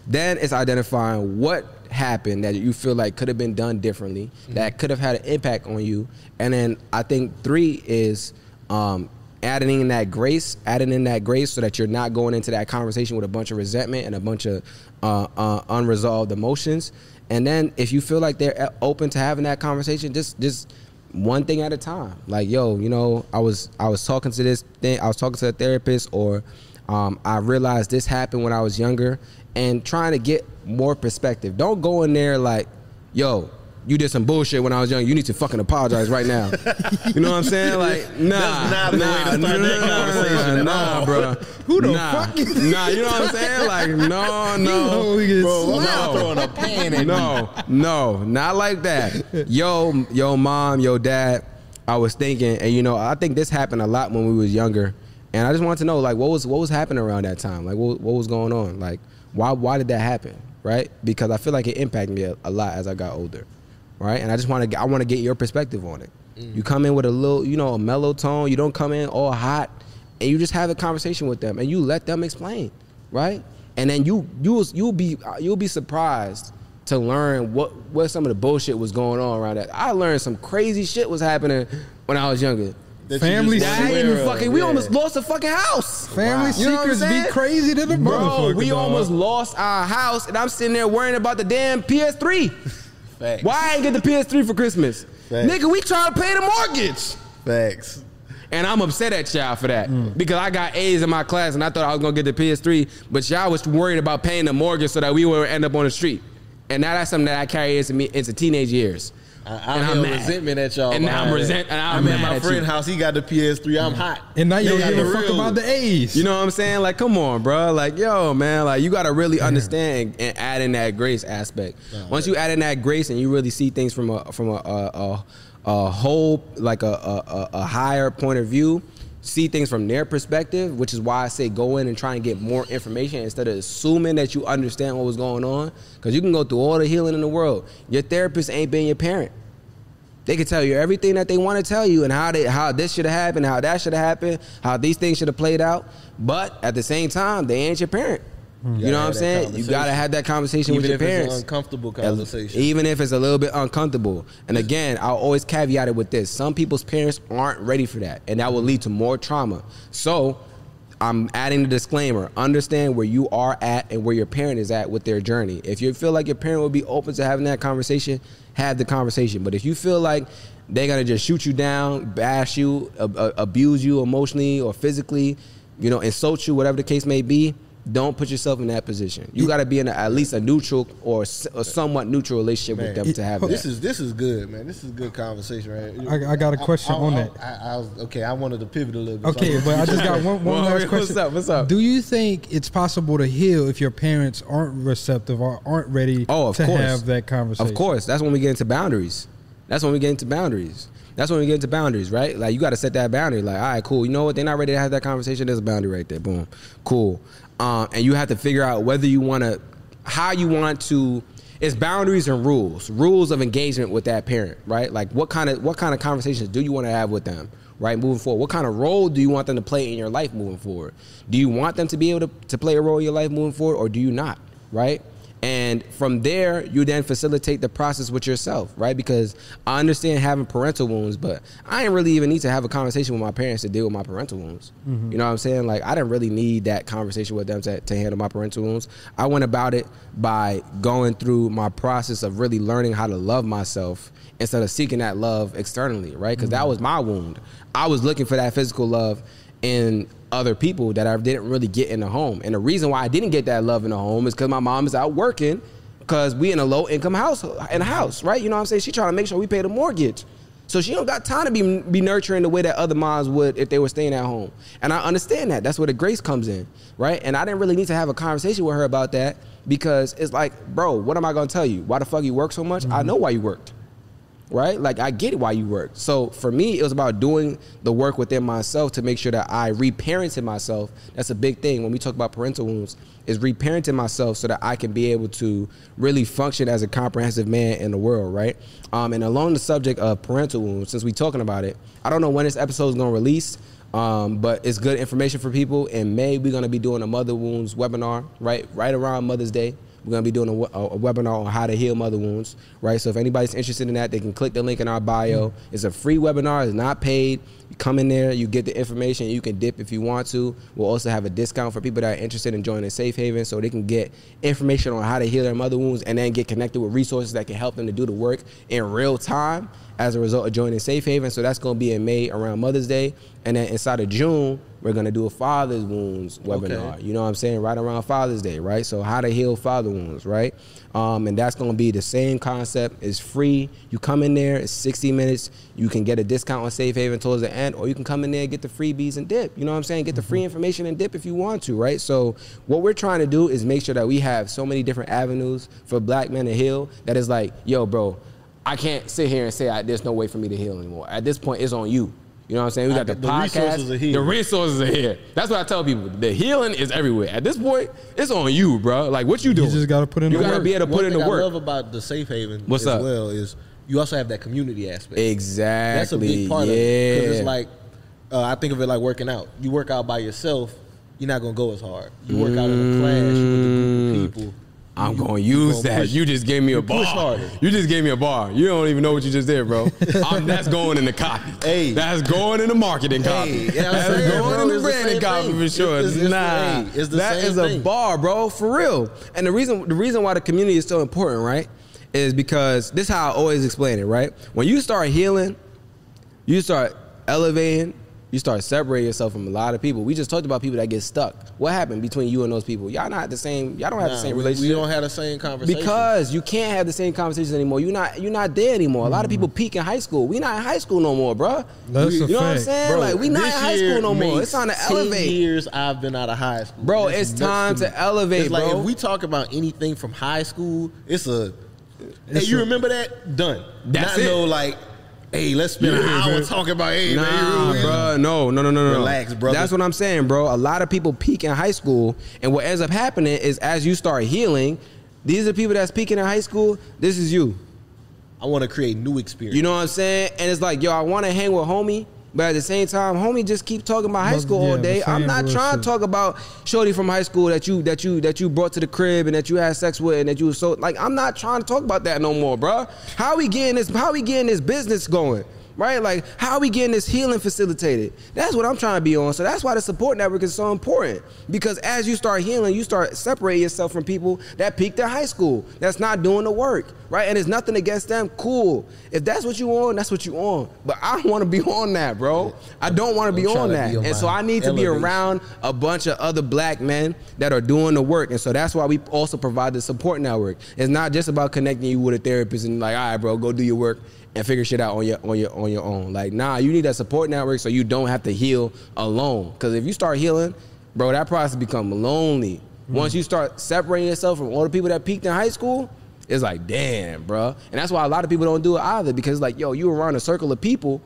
Then it's identifying what happened that you feel like could have been done differently, that could have had an impact on you. And then I think three is um, adding in that grace, adding in that grace so that you're not going into that conversation with a bunch of resentment and a bunch of uh, uh, unresolved emotions. And then if you feel like they're uh, open to having that conversation, just just one thing at a time. Like, yo, you know, I was I was talking to this thing, I was talking to a therapist, or um, I realized this happened when I was younger, and trying to get more perspective. Don't go in there like, yo, you did some bullshit when I was young. You need to fucking apologize right now. you know what I'm saying? Like, nah, That's not the way nah, to start nah, that conversation at Nah, all. bro. Who the nah. fuck is- Nah, you know what I'm saying? Like, no, no. know Bro, no. throwing a pan at no, no, not like that. Yo, yo, mom, yo, dad. I was thinking, and you know, I think this happened a lot when we was younger, and I just wanted to know, like, what was what was happening around that time? Like, what, what was going on? Like, why why did that happen? Right? Because I feel like it impacted me a, a lot as I got older, right? And I just want to I want to get your perspective on it. Mm. You come in with a little, you know, a mellow tone. You don't come in all hot, and you just have a conversation with them, and you let them explain, right? And then you you you'll be you'll be surprised to learn what what some of the bullshit was going on around that. I learned some crazy shit was happening when I was younger. That Family just That I wasn't even fucking. We Yeah. almost lost a fucking house. Family You know what I'm secrets be saying? crazy to the Bro, motherfucker. we dog. almost lost our house, and I'm sitting there worrying about the damn PS3. Facts. Why I ain't get the PS3 for Christmas? Facts. Nigga, we trying to pay the mortgage. Facts. And I'm upset at y'all for that mm. because I got A's in my class and I thought I was gonna get the PS3, but y'all was worried about paying the mortgage so that we would end up on the street. And now that's something that I carry into me into teenage years. I, I And I'm resentment at y'all. And now I'm behind resent- and I'm I'm at my at friend house. He got the PS3. I'm mm-hmm. hot. and now you don't They got give a fuck about the A's. You know what I'm saying? Like, come on, bro. Like, yo, man. Like, you gotta really understand and, and add in that grace aspect. Once you add in that grace and you really see things from a from a a, a, a whole like a, a a- a higher point of view, see things from their perspective, which is why I say go in and try and get more information instead of assuming that you understand what was going on. Because you can go through all the healing in the world. Your therapist ain't been your parent. They can tell you everything that they want to tell you and how they how this should have happened, how that should have happened, how these things should have played out. But at the same time, they ain't your parent. Mm-hmm. You, gotta know what I'm saying? You gotta have that conversation Even with your if it's an parents. uncomfortable conversation. Even if it's a little bit uncomfortable. And again, I'll always caveat it with this: some people's parents aren't ready for that, and that will lead to more trauma. So. I'm adding the disclaimer. Understand where you are at and where your parent is at with their journey. If you feel like your parent would be open to having that conversation, have the conversation. But if you feel like they're gonna just shoot you down, bash you, ab- abuse you emotionally or physically, you know, insult you, whatever the case may be, don't put yourself in that position. You got to be in a, at least a neutral or s- a somewhat neutral relationship with Man, them to have this that. is this is good, man. This is good conversation, right? I- I got a question on that. I, I was okay. I wanted to pivot a little bit. Okay, I'm- but I just got one, one Well, last question. what's up? What's up? Do you think it's possible to heal if your parents aren't receptive or aren't ready Oh, of to course. have that conversation? Of course. That's when we get into boundaries. That's when we get into boundaries. That's when we get into boundaries, right? Like you got to set that boundary. Like, all right, cool. You know what? They're not ready to have that conversation. There's a boundary right there. Boom. Cool. Um, and you have to figure out whether you want to how you want to it's boundaries and rules rules of engagement with that parent right? Like what kind of what kind of conversations do you want to have with them right moving forward? What kind of role do you want them to play in your life moving forward? Do you want them to be able to, to play a role in your life moving forward or do you not right and from there you then facilitate the process with yourself right? Because i understand having parental wounds but i didn't really even need to have a conversation with my parents to deal with my parental wounds. Mhm. you know what i'm saying? Like i didn't really need that conversation with them to, to handle my parental wounds. I went about it by going through my process of really learning how to love myself instead of seeking that love externally right? Because that was my wound. I was looking for that physical love in other people that I didn't really get in the home. And the reason why I didn't get that love in the home is because my mom is out working because we in a low income house in a house, right? You know what I'm saying? She trying to make sure we pay the mortgage. So she don't got time to be be nurturing the way that other moms would if they were staying at home. And I understand that. That's where the grace comes in, right? And I didn't really need to have a conversation with her about that because it's like, bro, what am I gonna tell you? Why the fuck you work so much? I mm-hmm. know why you worked right? Like I get why you work. So for me, it was about doing the work within myself to make sure that I reparented myself. That's a big thing when we talk about parental wounds. Is reparenting myself so that I can be able to really function as a comprehensive man in the world, right? Um, and along the subject of parental wounds, since we're talking about it, I don't know when this episode is gonna release. Um, but it's good information for people. In May, we're gonna be doing a mother wounds webinar, right? Right around Mother's Day. We're gonna be doing a, a- a webinar on how to heal mother wounds, right? So if anybody's interested in that, they can click the link in our bio. It's a free webinar. It's not paid. You come in there, you get the information. You can dip if you want to. We'll also have a discount for people that are interested in joining Safe Haven, so they can get information on how to heal their mother wounds, and then get connected with resources that can help them to do the work in real time as a result of joining Safe Haven. So that's gonna be in May around Mother's Day, and then inside of June, we're gonna do a Father's Wounds webinar. Okay. You know what I'm saying? Right around Father's Day, right? So how to heal father wounds, right? Um, and that's gonna be the same concept. It's free. You come in there, it's 60 minutes. You can get a discount on Safe Haven towards the end, or you can come in there and get the freebies and dip. You know what I'm saying? Get the free information and dip if you want to, right? So what we're trying to do is make sure that we have so many different avenues for black men to heal that is like, yo, bro, I can't sit here and say I, there's no way for me to heal anymore. At this point, it's on you. You know what I'm saying? We got the, the podcast. resources are here. The resources are here. That's what I tell people. The healing is everywhere. At this point, it's on you, bro. Like what you do. You just gotta put in You the gotta work. be able to One put in thing the I work. love about the safe haven What's as up? well is you also have that community aspect. Exactly. That's a big part of it because it's like uh, I think of it like working out. You work out by yourself, you're not gonna go as hard. You work out in a class with a group of people. I'm gonna use gonna that. push- you just gave me a bar. push harder. You just gave me a bar. You don't even know what you just did, bro. I'm, that's going in the copy. Hey. that's going in the marketing copy. Hey, yeah, that's saying, going bro, in the branding copy thing. for sure. It's- it's the- nah, hey, it's the that is a thing. bar, bro, for real. And the reason the reason why the community is so important, right, is because this is how I always explain it, right? When you start healing, you start elevating, you start separating yourself from a lot of people. We just talked about people that get stuck. What happened between you and those people? Y'all not the same. Y'all don't have the same we- relationship. We don't have the same conversation Because you can't have the same conversations anymore. You're not you're not there anymore. A lot of mm-hmm. people peak in high school. We not in high school no more, bro. That's you a know what I'm saying? Bro, like we not in high school no more. It's time to 10 elevate. Years I've been out of high school, Bro, That's it's nuts time me. to elevate, It's like if we talk about anything from high school, it's a. Hey, you a- remember that? Done. That's Not it. no like. Hey, let's spend an Yeah, hour man. talking about hey, Nah, man, bro. No, no, no, no, no. Relax, bro. That's what I'm saying, bro. A lot of people peak in high school, and what ends up happening is as you start healing, these are people that's peaking in high school. This is you. I want to create new experience. You know what I'm saying? And it's like, yo, I want to hang with homie, but at the same time, homie just keep talking about high school yeah, all day. I'm not trying to talk about shorty from high school that you that you that you brought to the crib and that you had sex with and that you was so like. I'm not trying to talk about that no more, bro. How we getting this? How we getting this business going? Right? Like, how are we getting this healing facilitated? That's what I'm trying to be on. So that's why the support network is so important. Because as you start healing, you start separating yourself from people that peaked in high school, that's not doing the work. Right? And it's nothing against them. Cool. If that's what you on, that's what you on. But I don't want to be on that, bro. I don't want to be on that. be on and so I need to be around a bunch of other black men that are doing the work. And so that's why we also provide the support network. It's not just about connecting you with a therapist and like, all right, bro, go do your work and figure shit out on your on your on your own. Like, nah, you need that support network so you don't have to heal alone. Because if you start healing, bro, that process become lonely. Hmm. Once you start separating yourself from all the people that peaked in high school, it's like, damn, bro. And that's why a lot of people don't do it either because like, yo, you around a circle of people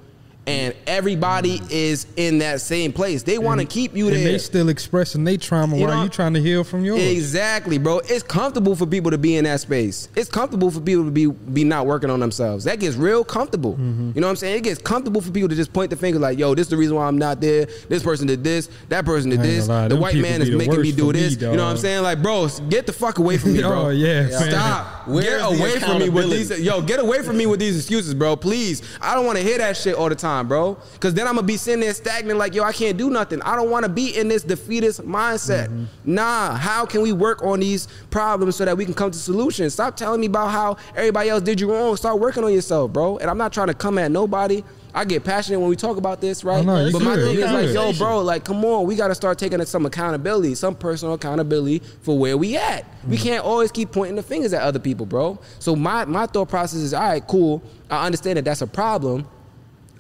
and everybody is in that same place. They want to keep you and there. they still expressing their trauma You while know- you trying to heal from yours. Exactly, bro. It's comfortable for people to be in that space. It's comfortable for people to be be not working on themselves. That gets real comfortable. Mm-hmm. You know what I'm saying? It gets comfortable for people to just point the finger like, "Yo, this is the reason why I'm not there. This person did this. That person did this. The them white man is making me do for me, this." you know what I'm saying? Like, bro, get the fuck away from me, bro. Oh, yeah. Stop. Where's get away from me with these. Yo, get away from me with these excuses, bro. Please. I don't want to hear that shit all the time, bro. Because then I'm gonna be sitting there stagnant, like, yo, I can't do nothing. I don't want to be in this defeatist mindset. Mm-hmm. Nah. How can we work on these problems so that we can come to solutions? Stop telling me about how everybody else did you wrong. Start working on yourself, bro. And I'm not trying to come at nobody. I get passionate when we talk about this, right? Oh, no, but my thing is like, yo, bro, like, come on, we got to start taking some accountability, some personal accountability for where we at. We Mm. can't always keep pointing the fingers at other people, bro. So my my thought process is, all right, cool. I understand that that's a problem.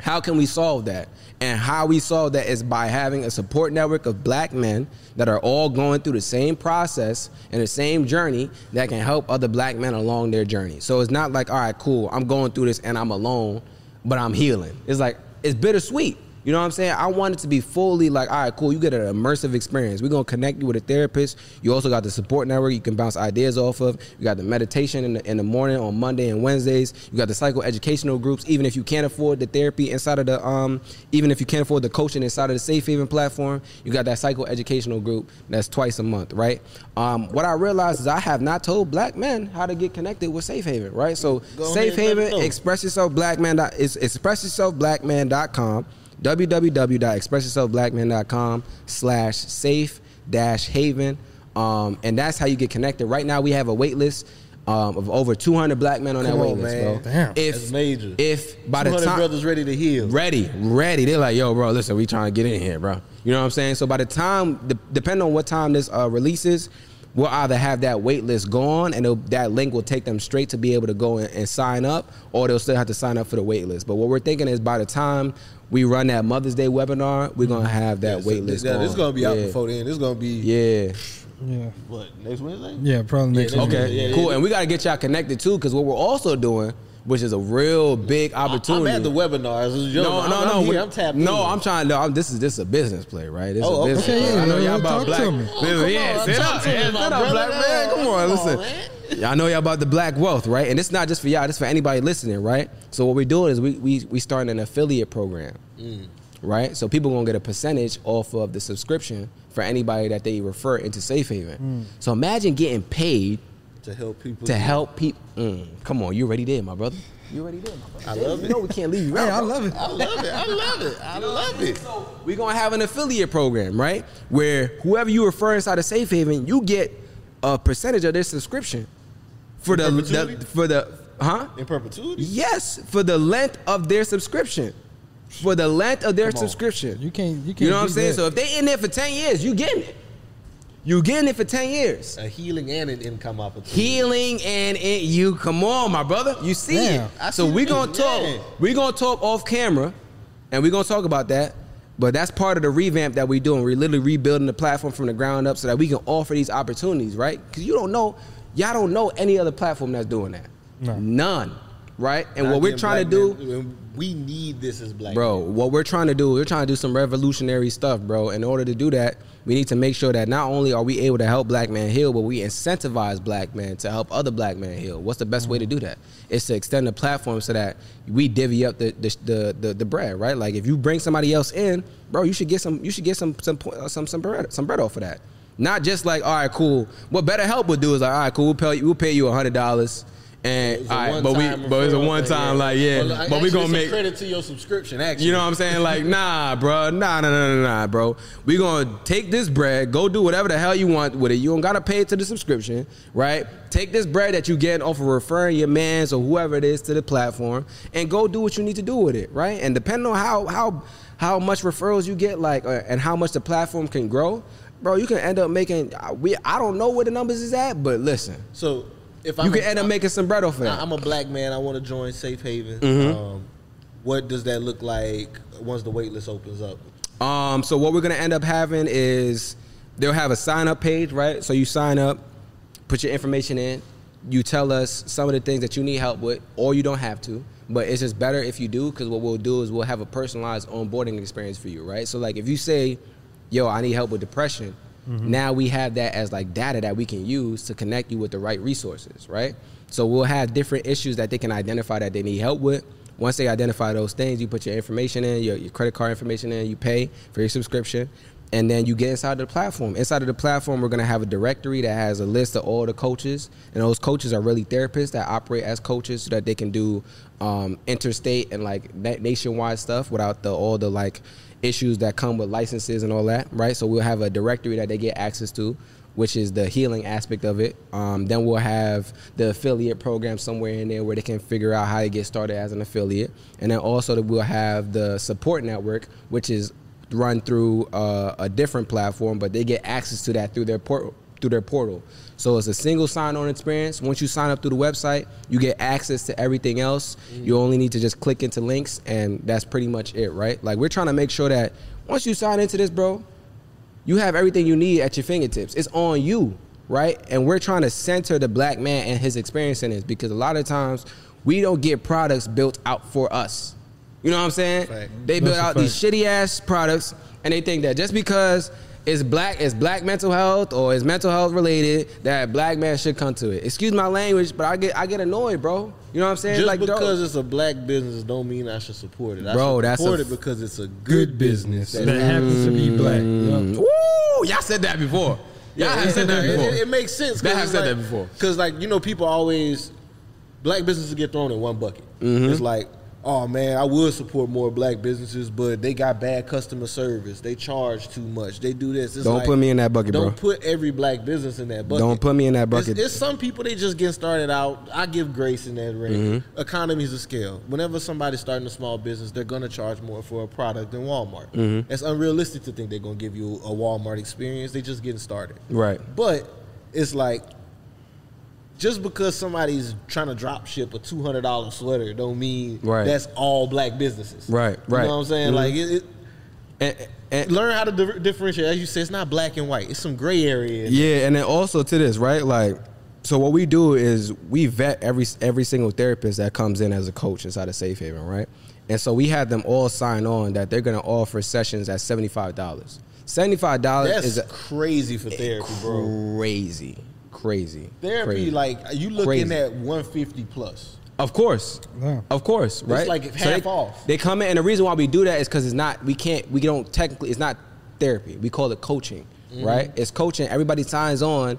How can we solve that? And how we solve that is by having a support network of black men that are all going through the same process and the same journey that can help other black men along their journey. So it's not like, all right, cool, I'm going through this and I'm alone, but I'm healing. It's like, it's bittersweet. You know what I'm saying? I want it to be fully like, all right, cool. You get an immersive experience. We're gonna connect you with a therapist. You also got the support network you can bounce ideas off of. You got the meditation in the, in the morning on Monday and Wednesdays. You got the psychoeducational groups. Even if you can't afford the therapy inside of the, um, even if you can't afford the coaching inside of the Safe Haven platform, you got that psychoeducational group that's twice a month, right? Um, what I realized is I have not told black men how to get connected with Safe Haven, right? So Go Safe Haven, express yourself black man. dot- It's expressyourselfblackman.com www.expressyourselfblackman.com slash safe dash haven um, and that's how you get connected right now we have a wait list um, of over 200 black men on that Come wait on, list man. bro Damn. if That's major. if by the 200 time brothers ready to heal. ready ready they're like yo bro listen we trying to get in here bro you know what i'm saying so by the time de- depending on what time this uh, releases we'll either have that wait list gone and that link will take them straight to be able to go and, and sign up or they'll still have to sign up for the wait list but what we're thinking is by the time we run that mother's day webinar we're gonna mm-hmm. have that wait list Yeah, gone. this is gonna be out Yeah. before then. This is gonna be yeah yeah, what next Wednesday? yeah, probably next next week. okay Yeah, yeah, cool yeah. and we gotta get y'all connected too because what we're also doing which is a real big opportunity. I'm opportunity at the webinars. It's your- no, I'm, no, I'm no. Here. I'm tapped No, in. I'm trying. No, I'm, this is this is a business play, right? This is Oh, a business okay. play. Yeah, I know y'all about talk black. to me. Yeah, on, sit up, to me, yeah, my sit up, black man. Come on, Come listen. on, man. I know y'all about the black wealth, right? And it's not just for y'all. It's for anybody listening, right? So what we're doing is we we we starting an affiliate program, Mm. right? So people gonna get a percentage off of the subscription for anybody that they refer into Safe Haven. So imagine getting paid to help people. to help people. Mm, come on, you already there, my brother. You already there, my brother. I love you it. know we can't leave you out. Hey, I love it. I love it. I love it. I love it. So We're gonna have an affiliate program, right? Where whoever you refer inside of Safe Haven, you get a percentage of their subscription for the, the for the huh? In perpetuity. Yes, for the length of their subscription. For the length of their Come subscription. You can't. You can't. You know what I'm saying? that. So if they in there for 10 years, you getting it. You getting it for 10 years. A healing and an income opportunity. Healing and it, you come on, my brother. You see Yeah. it. I So we're gonna talk. Yeah. We gonna talk off camera, and we're gonna talk about that. But that's part of the revamp that we're doing. We're literally rebuilding the platform from the ground up so that we can offer these opportunities, right? Because you don't know, y'all don't know any other platform that's doing that. No. None, right? And Not what we're trying to do, men- we need this as black bro, men. what we're trying to do, we're trying to do some revolutionary stuff, bro. In order to do that, we need to make sure that not only are we able to help black men heal, but we incentivize black men to help other black men heal. What's the best way to do that? It's to extend the platform so that we divvy up the the, the, the, the bread, right? Like if you bring somebody else in, bro, you should get some you should get some some uh, some some bread some bread off of that. Not just like, all right, cool. What better help would do is like, all right, cool, we'll pay you, we'll pay you a hundred dollars. And all right, but we but it's a one time like yeah, Well, but we gonna make credit to your subscription. Actually, you know what I'm saying? Like, nah, bro. Nah, nah, nah, nah, nah, bro. We gonna take this bread, go do whatever the hell you want with it. You don't gotta pay it to the subscription, right? Take this bread that you get off of referring your mans or whoever it is to the platform and go do what you need to do with it, right? And depending on how how how much referrals you get, like, uh, and how much the platform can grow, bro, you can end up making. uh, We I don't know where the numbers is at, but listen, So if you I'm can a- end up making some bread off of I- that. I'm a black man. I want to join Safe Haven. Mhm. Um, what does that look like once the waitlist opens up? Um, so what we're gonna end up having is they'll have a sign up page, right? So you sign up, put your information in, you tell us some of the things that you need help with, or you don't have to. but it's just better if you do because what we'll do is we'll have a personalized onboarding experience for you, right? So like if you say, "Yo, I need help with depression," Mhm. now we have that as like data that we can use to connect you with the right resources, right? So we'll have different issues that they can identify that they need help with. Once they identify those things, you put your information in, your, your credit card information in, you pay for your subscription, and then you get inside the platform. Inside of the platform, we're gonna have a directory that has a list of all the coaches, and those coaches are really therapists that operate as coaches so that they can do um, interstate and like nationwide stuff without the all the like issues that come with licenses and all that, right? So we'll have a directory that they get access to, which is the healing aspect of it. Um, then we'll have the affiliate program somewhere in there where they can figure out how to get started as an affiliate, and then also we'll have the support network, which is run through uh, a different platform, but they get access to that through their portal. Through their portal, so it's a single sign-on experience. Once you sign up through the website, you get access to everything else. You only need to just click into links, and that's pretty much it, right? Like we're trying to make sure that once you sign into this, bro, you have everything you need at your fingertips. It's on you, right? And we're trying to center the black man and his experience in this because a lot of times we don't get products built out for us. You know what I'm saying? They build out these shitty ass products and they think that just because it's black it's black mental health or it's mental health related that black man should come to it. Excuse my language, but I get I get annoyed, bro. You know what I'm saying? Just like dog- because it's a black business don't mean I should support it. I Bro, should that's support a it because it's a good business that happens to be black. Mm. Woo! Y'all said that before. Y'all have said that before. It, it makes sense. Y'all have said that before. Because like you know, people always black businesses get thrown in one bucket. Mhm. It's like, oh man, I would support more black businesses, but they got bad customer service. They charge too much. They do this. It's Don't like, put me in that bucket, bro. Don't put every black business in that bucket. Don't put me in that bucket. It's, some people they just getting started out. I give grace in that ring. Mhm. Economies of scale. Whenever somebody's starting a small business, they're gonna charge more for a product than Walmart. Mhm. It's unrealistic to think they're gonna give you a Walmart experience. They just getting started. Right. But it's like just because somebody's trying to drop ship a two hundred dollar sweater don't mean Right. that's all black businesses. Right, right. You know what I'm saying? Mhm. Like it. it learn how to di- differentiate. As you say, it's not black and white. It's some gray area. Yeah, and then also to this, right? Like, so what we do is we vet every every single therapist that comes in as a coach inside of Safe Haven, right? And so we have them all sign on that they're going to offer sessions at seventy five dollars. Seventy five dollars is a, crazy for therapy, bro. crazy, crazy. Therapy, crazy. like you looking Crazy. at one fifty plus. Of course, of course, right? like So half they, off. They come in, and the reason why we do that is because it's not. We can't. We don't technically. It's not therapy. We call it coaching, Mhm. right? It's coaching. Everybody signs on.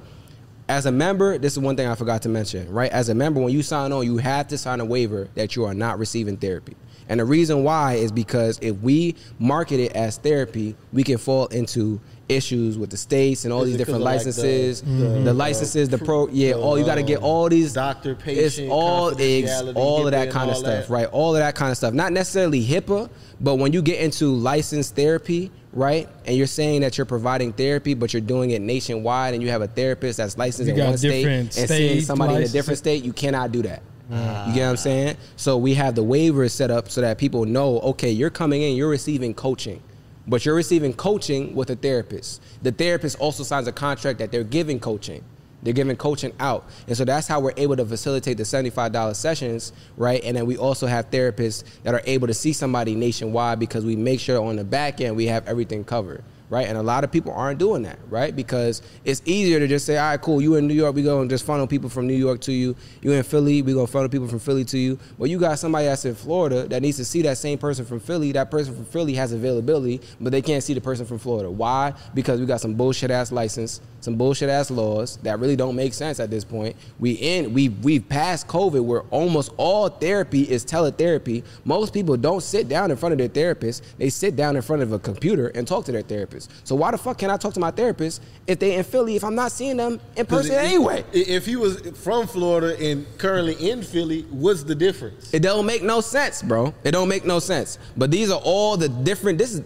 As a member, this is one thing I forgot to mention, right? As a member, when you sign on, you have to sign a waiver that you are not receiving therapy. And the reason why is because if we market it as therapy, we can fall into issues with the states and all Is these different of, like, the- licenses, the, the, licenses, the pro, yeah, all you got to get um, all these doctor, patient, it's patient, all ex, confidentiality, all of that kind of stuff, that. right? All of that kind of stuff. Not necessarily HIPAA, but when you get into licensed therapy, right? And you're saying that you're providing therapy, but you're doing it nationwide, and you have a therapist that's licensed You in one state and seeing state somebody in a different state, you cannot do that. You get what I'm saying? So we have the waivers set up so that people know, okay, you're coming in, you're receiving coaching. But you're receiving coaching with a therapist. The therapist also signs a contract that they're giving coaching. They're giving coaching out. And so that's how we're able to facilitate the $75 sessions, right? And then we also have therapists that are able to see somebody nationwide because we make sure on the back end we have everything covered. Right, and a lot of people aren't doing that, right? Because it's easier to just say, "All right, cool. You in New York, we go and just funnel people from New York to you. You in Philly, we gonna funnel people from Philly to you. But you got somebody that's in Florida that needs to see that same person from Philly. That person from Philly has availability, but they can't see the person from Florida. Why? Because we got some bullshit ass license, some bullshit ass laws that really don't make sense at this point. We in we we've passed COVID where almost all therapy is teletherapy. Most people don't sit down in front of their therapist. They sit down in front of a computer and talk to their therapist. So why the fuck can I talk to my therapist if they in Philly if I'm not seeing them in person it- anyway? If he was from Florida and currently in Philly, what's the difference? It don't make no sense, bro. It don't make no sense. But these are all the different. This is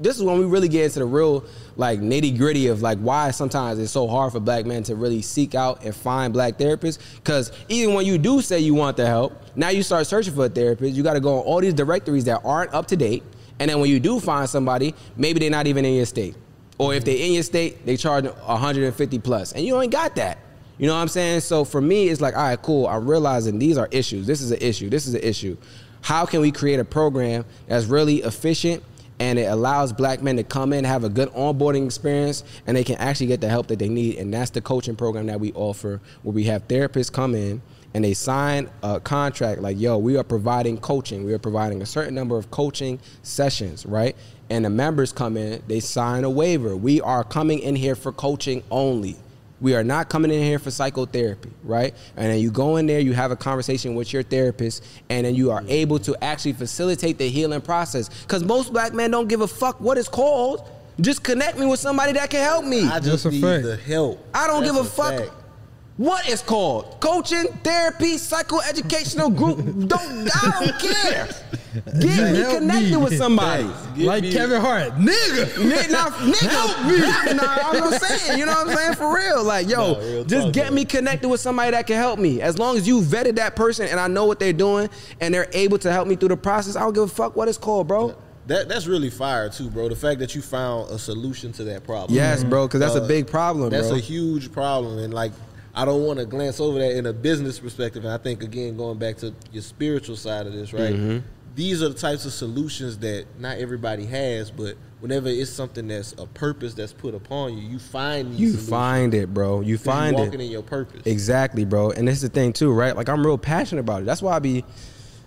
this is when we really get into the real like nitty gritty of like why sometimes it's so hard for black men to really seek out and find black therapists. Because even when you do say you want the help, now you start searching for a therapist. You got to go on all these directories that aren't up to date. And then when you do find somebody, maybe they're not even in your state. Or if they're in your state, they charge 150 plus, and you ain't got that. You know what I'm saying? So for me, it's like, all right, cool. I'm realizing these are issues. This is an issue. This is an issue. How can we create a program that's really efficient and it allows black men to come in, have a good onboarding experience, and they can actually get the help that they need. And that's the coaching program that we offer, where we have therapists come in and they sign a contract like, yo, we are providing coaching. We are providing a certain number of coaching sessions, right? And the members come in, they sign a waiver. We are coming in here for coaching only. We are not coming in here for psychotherapy, right? And then you go in there, you have a conversation with your therapist, and then you are able to actually facilitate the healing process. Because most black men don't give a fuck what it's called. Just connect me with somebody that can help me. I just need the help. I don't That's give a, fuck fact. What it's called. Coaching, therapy, psychoeducational group. don't I don't care. Get me connected me. with somebody. like Kevin Hart, nigga. Nigga, nah, nigga, help me. Nah, I'm just saying, you know what I'm saying? For real. Like, yo, Nah, real just talk, get though. me connected with somebody that can help me. As long as you vetted that person and I know what they're doing and they're able to help me through the process, I don't give a fuck what it's called, bro. That that's really fire too, bro. The fact that you found a solution to that problem. Yes, bro, because that's a Uh, big problem, That's bro. a huge problem, and like I don't want to glance over that in a business perspective. And I think again, going back to your spiritual side of this, right? Mhm. These are the types of solutions that not everybody has, but whenever it's something that's a purpose that's put upon you, you find these You solutions. find it, bro. You find you it. walking in your purpose. Exactly, bro. And this is the thing too, right? Like I'm real passionate about it. That's why I be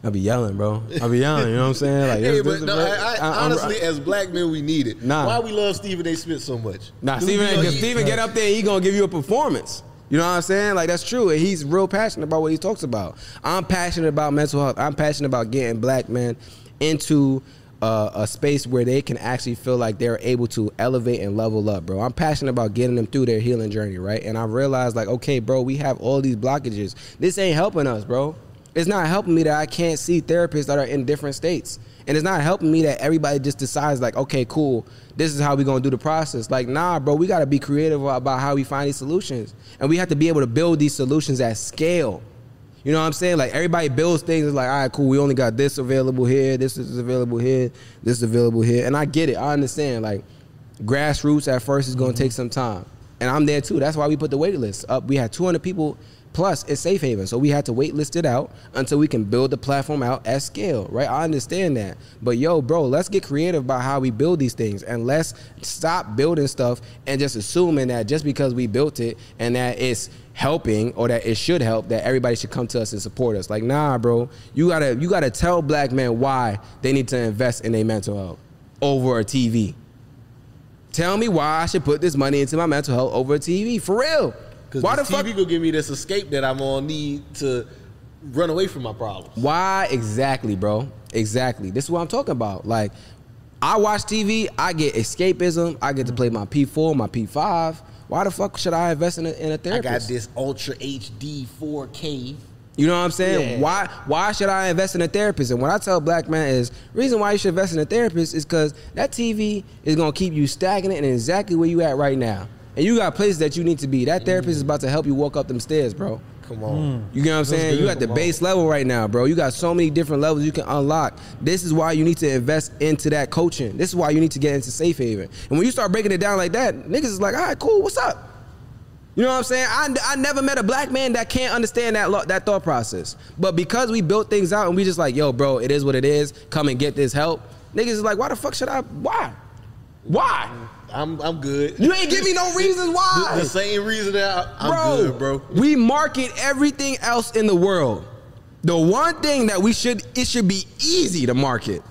I be yelling, bro. I'll be yelling, you know what I'm saying? Like Hey, but no, I, I, honestly, as black men, we need it. Nah. Why we love Stephen A. Smith so much? Nah, Dude, Stephen, you know, because Stephen get up there, he gonna give you a performance. You know what I'm saying? Like that's true, and he's real passionate about what he talks about. I'm passionate about mental health. I'm passionate about getting black men into uh, a space where they can actually feel like they're able to elevate and level up, bro. I'm passionate about getting them through their healing journey, right? And I realized, like, okay, bro, we have all these blockages. This ain't helping us, bro. It's not helping me that I can't see therapists that are in different states. And it's not helping me that everybody just decides like, okay, cool, this is how we're gonna do the process. Like, nah, bro, we gotta be creative about how we find these solutions. And we have to be able to build these solutions at scale. You know what I'm saying? Like everybody builds things it's like, all right, cool, we only got this available here, this is available here, this is available here. And I get it, I understand. Like grassroots at first is gonna take mm-hmm. some time. And I'm there too. That's why we put the wait list up. We had 200 people plus it's safe haven. So we had to wait list it out until we can build the platform out at scale, right? I understand that. But yo, bro, let's get creative about how we build these things and let's stop building stuff and just assuming that just because we built it and that it's helping or that it should help that everybody should come to us and support us. Like, nah, bro. You gotta you gotta tell black men why they need to invest in their mental health over a TV. Tell me why I should put this money into my mental health over a TV. For real. Because Why the this fuck TV gonna give me this escape that I'm gonna need to run away from my problems. Why exactly, bro? Exactly. This is what I'm talking about. Like, I watch TV, I get escapism, I get to play my P4, my P5. Why the fuck should I invest in a, in a therapist? I got this Ultra HD 4K. You know what I'm saying? Yeah. Why why should I invest in a therapist? And what I tell black men is reason why you should invest in a therapist is because that TV is gonna keep you stagnant and exactly where you at right now. And you got places that you need to be. That therapist is about to help you walk up them stairs, bro. Come on. Hmm. You get what I'm That's saying? You good. at the Come on. base level right now, bro. You got so many different levels you can unlock. This is why you need to invest into that coaching. This is why you need to get into safe haven. And when you start breaking it down like that, niggas is like, all right, cool, what's up? You know what I'm saying? I, I never met a black man that can't understand that lo- that thought process. But because we built things out and we just like, yo, bro, it is what it is. Come and get this help. Niggas is like, why the fuck should I? Why? Why? I'm I'm good. You ain't give me no reasons why. The, the same reason that I, I'm bro, good, bro. We market everything else in the world. The one thing that we should it should be easy to market,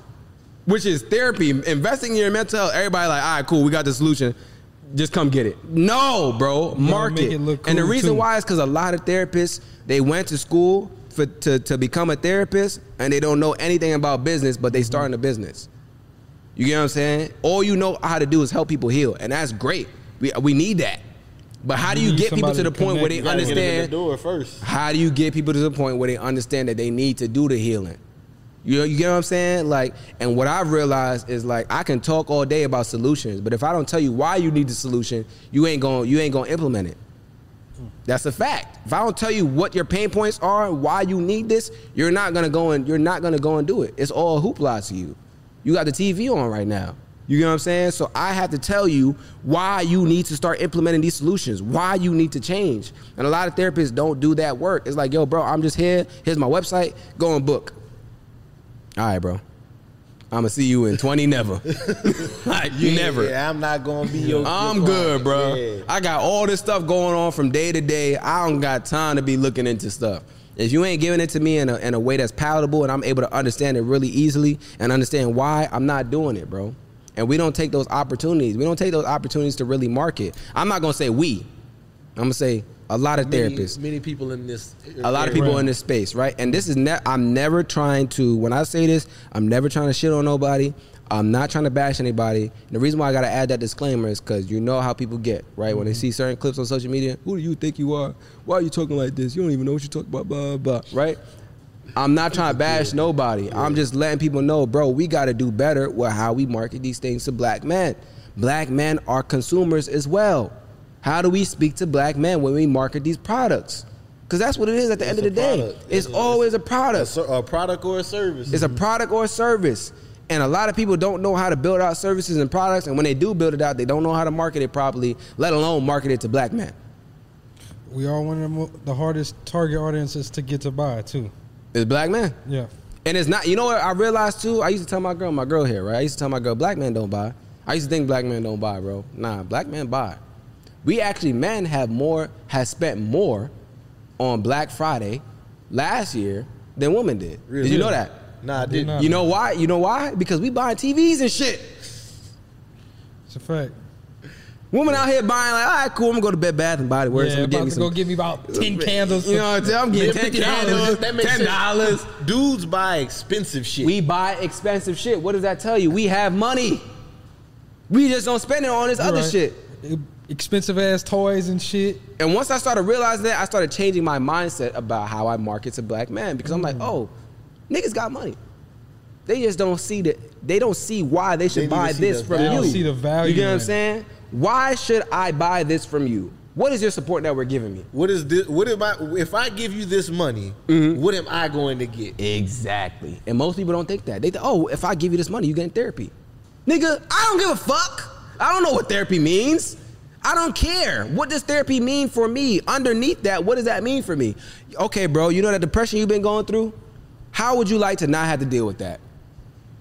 which is therapy, investing in your mental health. Everybody like, all right, cool, we got the solution. Just come get it. No, bro, market. it look and the reason too. why is because a lot of therapists they went to school for to, to become a therapist and they don't know anything about business, but they starting a business. You get what I'm saying? All you know how to do is help people heal, and that's great. We we need that. But how do you need get people to the point where they connect. You gotta get them in understand? the door first. How do you get people to the point where they understand that they need to do the healing? You know, you get what I'm saying? Like, and what I've realized is like I can talk all day about solutions, but if I don't tell you why you need the solution, you ain't going you ain't to implement it. That's a fact. If I don't tell you what your pain points are, why you need this, you're not gonna go and you're not gonna go and do it. It's all hoopla to you. You got the TV on right now. You get what I'm saying? So I have to tell you why you need to start implementing these solutions, why you need to change. And a lot of therapists don't do that work. It's like, yo, bro, I'm just here. Here's my website. Go and book. All right, bro. I'm gonna see you in 20 never. like Yeah, never. yeah, I'm not gonna be your. I'm your good, bro. Yeah. I got all this stuff going on from day to day. I don't got time to be looking into stuff. If you ain't giving it to me in a, in a way that's palatable and I'm able to understand it really easily and understand why, I'm not doing it, bro. And we don't take those opportunities. We don't take those opportunities to really market. I'm not gonna say we. I'm gonna say a lot of Many- therapists Many people in this. a lot of people in this space, right? And this is ne- I'm never trying to when I say this, I'm never trying to shit on nobody. I'm not trying to bash anybody. And the reason why I gotta add that disclaimer is because you know how people get, right? When they mm-hmm. see certain clips on social media, who do you think you are? Why are you talking like this? You don't even know what you're talking about, blah blah, blah right? I'm not trying to bash nobody. I'm just letting people know, bro, we gotta do better with how we market these things to black men. Black men are consumers as well. How do we speak to black men when we market these products? Because that's what it is at the end of the day. product. It's always a product. A, a product or a service. It's a mm-hmm. product or a service. And a lot of people don't know how to build out services and products. And when they do build it out, they don't know how to market it properly, let alone market it to black men. We are one of the, mo- the hardest target audiences to get to buy too. It's black men. Yeah. And it's not, you know what I realized too? I used to tell my girl, my girl here, right? I used to tell my girl, black men don't buy. I used to think black men don't buy, bro. Nah, black men buy. We actually, men have more, has spent more on Black Friday last year than women did. Really? Did you know that? Nah, I didn't. You know why? You know why? Because we buying TVs and shit. It's a fact. Women out here buying like, all right, cool. I'm gonna go to Bed Bath and Body Works. Yeah, I'm gonna about get to me go some. get me about ten candles. You know what I'm saying? I'm getting ten $50. candles, That makes ten dollars. Dudes buy expensive shit. We buy expensive shit. What does that tell you? We have money. We just don't spend it on this other Right. shit. Expensive ass toys and shit. And once I started realizing that, I started changing my mindset about how I market to black men because I'm like, Mm. oh, niggas got money. They just don't see that. They don't see why they should They buy this the from They you. don't see the value You get what I'm saying? Why should I buy this from you? What is your support that we're giving me? What is this? What am I? If I give you this money, Mm-hmm. what am I going to get? Exactly. And most people don't think that. They think, oh, if I give you this money, you getting therapy. Nigga, I don't give a fuck. I don't know what therapy means. I don't care. What does therapy mean for me? Underneath that, what does that mean for me? Okay, bro, you know that depression you've been going through? How would you like to not have to deal with that?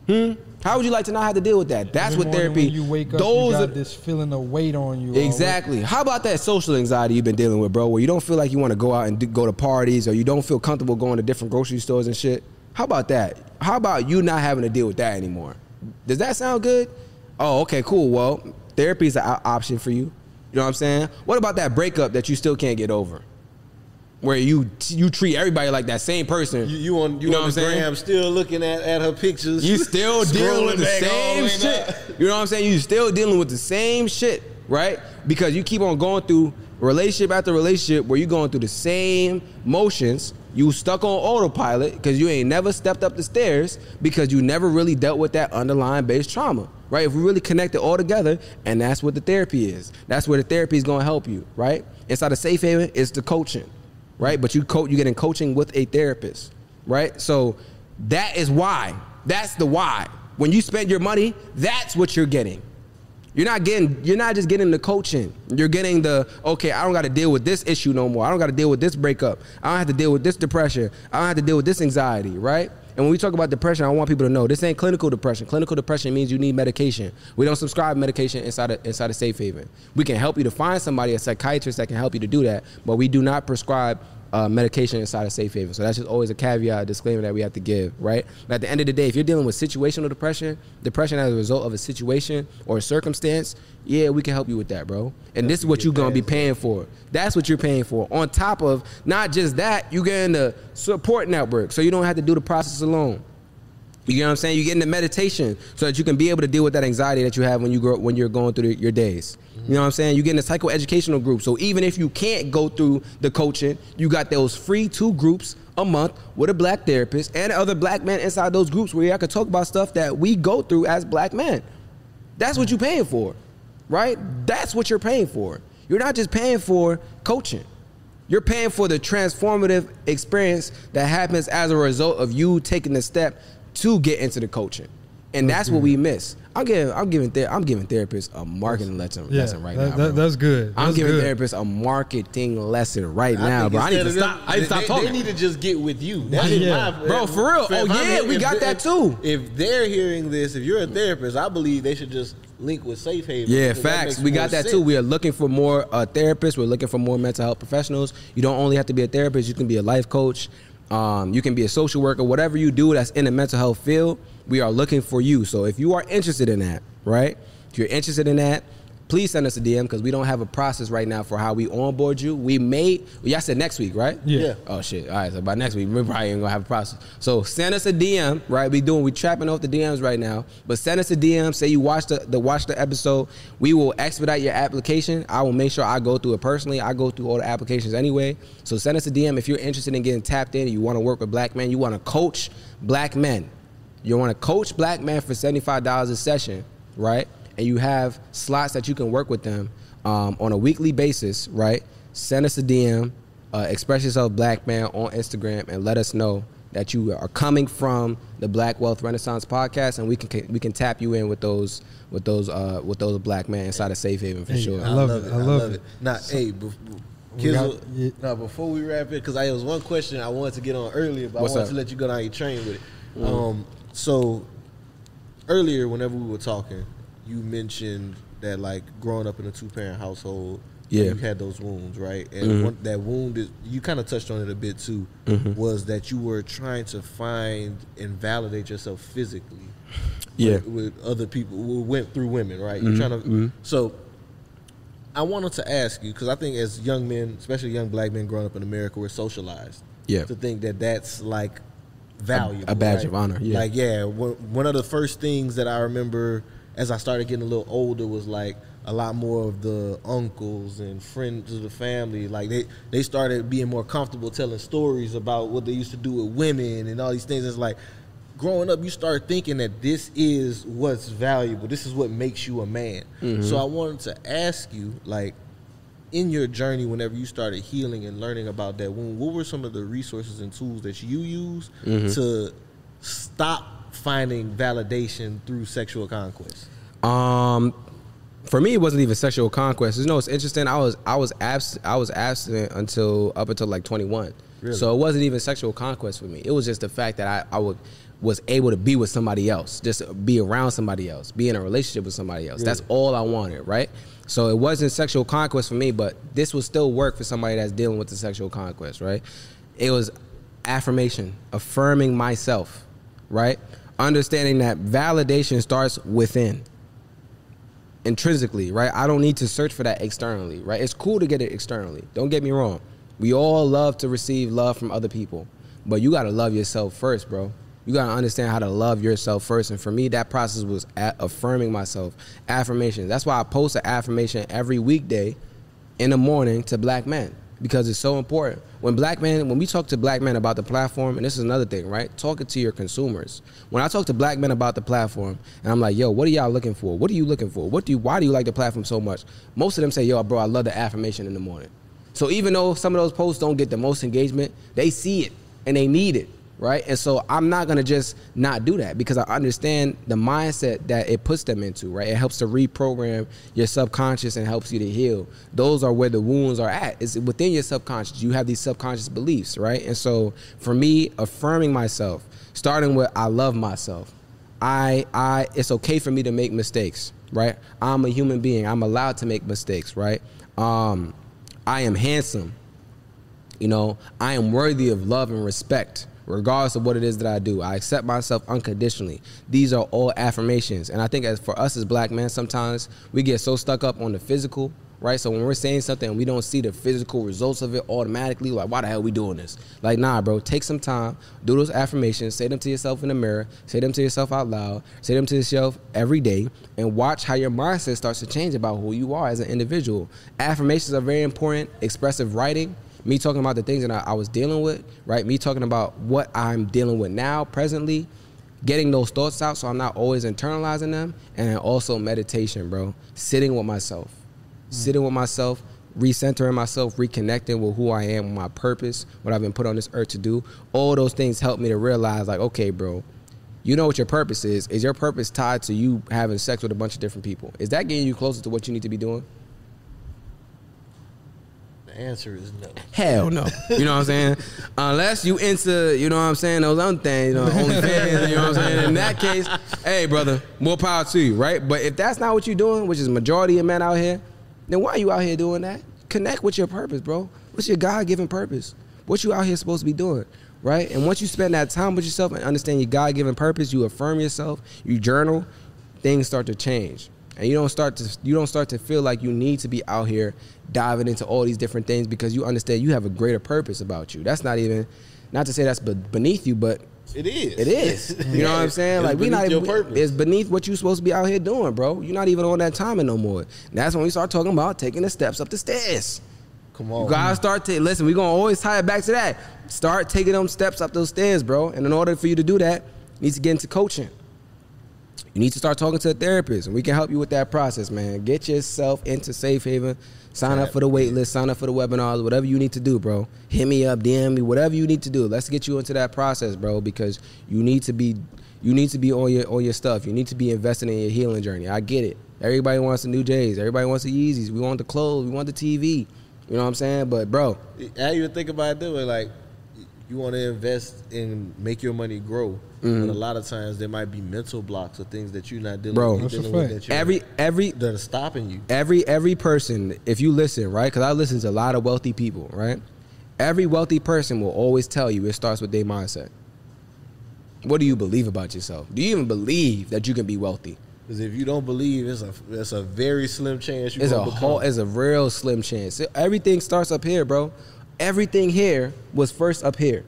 Hmm? How would you like to not have to deal with that? That's Every what therapy. When you wake up, those you are, this feeling of weight on you. Exactly. How about that social anxiety you've been dealing with, bro? Where you don't feel like you want to go out and do, go to parties, or you don't feel comfortable going to different grocery stores and shit. How about that? How about you not having to deal with that anymore? Does that sound good? Oh, okay, cool. Well, therapy is an option for you. You know what I'm saying? What about that breakup that you still can't get over? Where you you treat everybody like that same person. You, you on you, know on what I'm the saying? gram still looking at, at her pictures. You still dealing with the Scrolling back all same shit. down. You know what I'm saying? You still dealing with the same shit, right? Because you keep on going through relationship after relationship where you're going through the same motions. You stuck on autopilot because you ain't never stepped up the stairs because you never really dealt with that underlying base trauma, right? If we really connect it all together, and that's what the therapy is. That's where the therapy is going to help you, right? Inside of Safe Haven, it's the coaching, right? But you coach, you get in coaching with a therapist, right? So that is why. That's the why. When you spend your money, that's what you're getting. You're not getting. You're not just getting the coaching. You're getting the okay. I don't got to deal with this issue no more. I don't got to deal with this breakup. I don't have to deal with this depression. I don't have to deal with this anxiety. Right. And when we talk about depression, I want people to know this ain't clinical depression. Clinical depression means you need medication. We don't subscribe medication inside of, inside of Safe Haven. We can help you to find somebody, a psychiatrist that can help you to do that, but we do not prescribe uh, medication inside of Safe Haven. So that's just always a caveat, a disclaimer that we have to give, right? But at the end of the day, if you're dealing with situational depression, depression as a result of a situation or a circumstance, yeah, we can help you with that, bro. And this is what you're gonna be paying for. That's what you're paying for. On top of not just that, you getting the support network, so you don't have to do the process alone. You get what I'm saying? You get into meditation so that you can be able to deal with that anxiety that you have when you grow when you're going through the, your days. You know what I'm saying? You get in a psychoeducational group. So even if you can't go through the coaching, you got those free two groups a month with a black therapist and other black men inside those groups where y'all can talk about stuff that we go through as black men. That's what you're paying for, right? That's what you're paying for. You're not just paying for coaching. You're paying for the transformative experience that happens as a result of you taking the step to get into the coaching. And That's that's, what we miss. I'm giving I'm giving ther- I'm giving therapists a marketing lesson, Yeah, lesson right that- now. that- that's good. I'm giving good. therapists a marketing lesson right I now, bro. I need to instead stop. them- I need to stop they, talking. They need to just get with you. That's Yeah. my- Bro, for real. if Oh, I'm yeah, here- we got they're- that too. If they're hearing this, if you're a therapist, I believe they should just link with Safe Haven. Yeah, because facts. We got that sense. too. We are looking for more uh, therapists. We're looking for more mental health professionals. You don't only have to be a therapist. You can be a life coach. Um, you can be a social worker. Whatever you do that's in the mental health field, we are looking for you. So if you are interested in that, right? If you're interested in that, please send us a DM because we don't have a process right now for how we onboard you. We may, well, y'all said next week, right? Yeah. Yeah. Oh shit! All right, so by next week we probably ain't gonna have a process. So send us a DM, right? We doing we trapping off the DMs right now, but send us a DM. Say you watch the, the watch the episode. We will expedite your application. I will make sure I go through it personally. I go through all the applications anyway. So send us a DM if you're interested in getting tapped in. You want to work with black men. You want to coach black men. You want to coach black men for seventy five dollars a session, right? And you have slots that you can work with them um, on a weekly basis, right? Send us a DM, uh, express yourself, black man, on Instagram, and let us know that you are coming from the Black Wealth Renaissance podcast, and we can we can tap you in with those with those uh, with those black men inside of Safe Haven for Hey, sure. I love it. I love it. Now, hey, bef- Kizzle, got- yeah. now before we wrap it, because I there was one question I wanted to get on earlier, but What's I wanted up? to let you go down your train with it. Mhm. Um, so earlier, whenever we were talking, you mentioned that like growing up in a two parent household, Yeah. you had those wounds, right? And Mhm. one, that wound is you kind of touched on it a bit too. Mhm. Was that you were trying to find and validate yourself physically? Yeah. with, with other people who went through women, right? You're Mhm, trying to mhm. so I wanted to ask you because I think as young men, especially young black men growing up in America, we're socialized Yeah. to think that that's like valuable, a badge right? of honor, yeah. Like yeah, one of the first things that I remember as I started getting a little older was like a lot more of the uncles and friends of the family. Like they they started being more comfortable telling stories about what they used to do with women and all these things. It's like growing up, you start thinking that this is what's valuable. This is what makes you a man. Mhm. So I wanted to ask you, like, in your journey, whenever you started healing and learning about that wound, what were some of the resources and tools that you use Mhm. to stop finding validation through sexual conquest? Um, for me, it wasn't even sexual conquest. You know, it's interesting. I was I was absent. I was abstinent until up until like 21. Really? So it wasn't even sexual conquest for me. It was just the fact that I I would was able to be with somebody else, just be around somebody else, be in a relationship with somebody else. That's all I wanted, right? So it wasn't sexual conquest for me, but this would still work for somebody that's dealing with the sexual conquest, right? It was affirmation, affirming myself, right? Understanding that validation starts within intrinsically, right? I don't need to search for that externally, right? It's cool to get it externally. Don't get me wrong. We all love to receive love from other people, but you got to love yourself first, bro. You got to understand how to love yourself first. And for me, that process was affirming myself, affirmation. That's why I post an affirmation every weekday in the morning to black men because it's so important. When black men, when we talk to black men about the platform, and this is another thing, right? Talking to your consumers. When I talk to black men about the platform, and I'm like, yo, what are y'all looking for? What are you looking for? What do you why do you like the platform so much? Most of them say, yo, bro, I love the affirmation in the morning. So even though some of those posts don't get the most engagement, they see it and they need it, right? And so I'm not gonna just not do that because I understand the mindset that it puts them into, right? It helps to reprogram your subconscious and helps you to heal. Those are where the wounds are at. It's within your subconscious. You have these subconscious beliefs, right? And so for me, affirming myself, starting with I love myself. I I it's okay for me to make mistakes, right? I'm a human being. I'm allowed to make mistakes, right? Um, I am handsome. You know, I am worthy of love and respect, regardless of what it is that I do. I accept myself unconditionally. These are all affirmations. And I think as for us as black men, sometimes we get so stuck up on the physical, right? So when we're saying something and we don't see the physical results of it automatically, like, why the hell we doing this? Like, nah, bro, take some time, do those affirmations, say them to yourself in the mirror, say them to yourself out loud, say them to yourself every day, and watch how your mindset starts to change about who you are as an individual. Affirmations are very important, expressive writing me talking about the things that I, I was dealing with, right? Me talking about what I'm dealing with now, presently, getting those thoughts out so I'm not always internalizing them, and also meditation, bro. Sitting with myself, Mm. sitting with myself, recentering myself, reconnecting with who I am, my purpose, what I've been put on this earth to do. All those things help me to realize, like, okay, bro, You know what your purpose is. Is your purpose tied to you having sex with a bunch of different people? Is that getting you closer to what you need to be doing? The answer is no. Hell no. You know what I'm saying? Unless you into, you know what I'm saying, those other things, you know, OnlyFans, you know what I'm saying? In that case, hey, brother, more power to you, right? But if that's not what you're doing, which is majority of men out here, then why are you out here doing that? Connect with your purpose, bro. What's your God given purpose? What you out here supposed to be doing, right? And once you spend that time with yourself and understand your God given purpose, you affirm yourself, you journal, things start to change. And you don't start to you don't start to feel like you need to be out here diving into all these different things because you understand you have a greater purpose about you. That's not even not to say that's beneath you, but It is. it is. You know what I'm saying? Like we not even, it's beneath what you supposed to be out here doing, bro. You're not even on that timing no more. And that's when we start talking about taking the steps up the stairs. Come on. You gotta start to listen. We're gonna always tie it back to that. Start taking them steps up those stairs, bro. And in order for you to do that, you need to get into coaching. You need to start talking to a therapist, and we can help you with that process, man. Get yourself into Safe Haven. Sign up for the wait list. Sign up for the webinars. Whatever you need to do, bro. Hit me up, DM me, whatever you need to do. Let's get you into that process, bro, because you need to be you need to be on your on your stuff. You need to be investing in your healing journey. I get it. Everybody wants the new J's. Everybody wants the Yeezys. We want the clothes. We want the TV. You know what I'm saying? But bro, I even think about doing. Like, you want to invest and make your money grow, Mhm. but a lot of times there might be mental blocks or things that you're not dealing, Bro, you're That's dealing with fact. that Every every that are stopping you. every every person if you listen right? Because i listen to a lot of wealthy people right? Every wealthy person will always tell you it starts with their mindset. What do you believe about yourself? Do you even believe that you can be wealthy? Because if you don't believe, it's a it's a very slim chance you it's a gonna whole it's a real slim chance. Everything starts up here bro everything here was first up here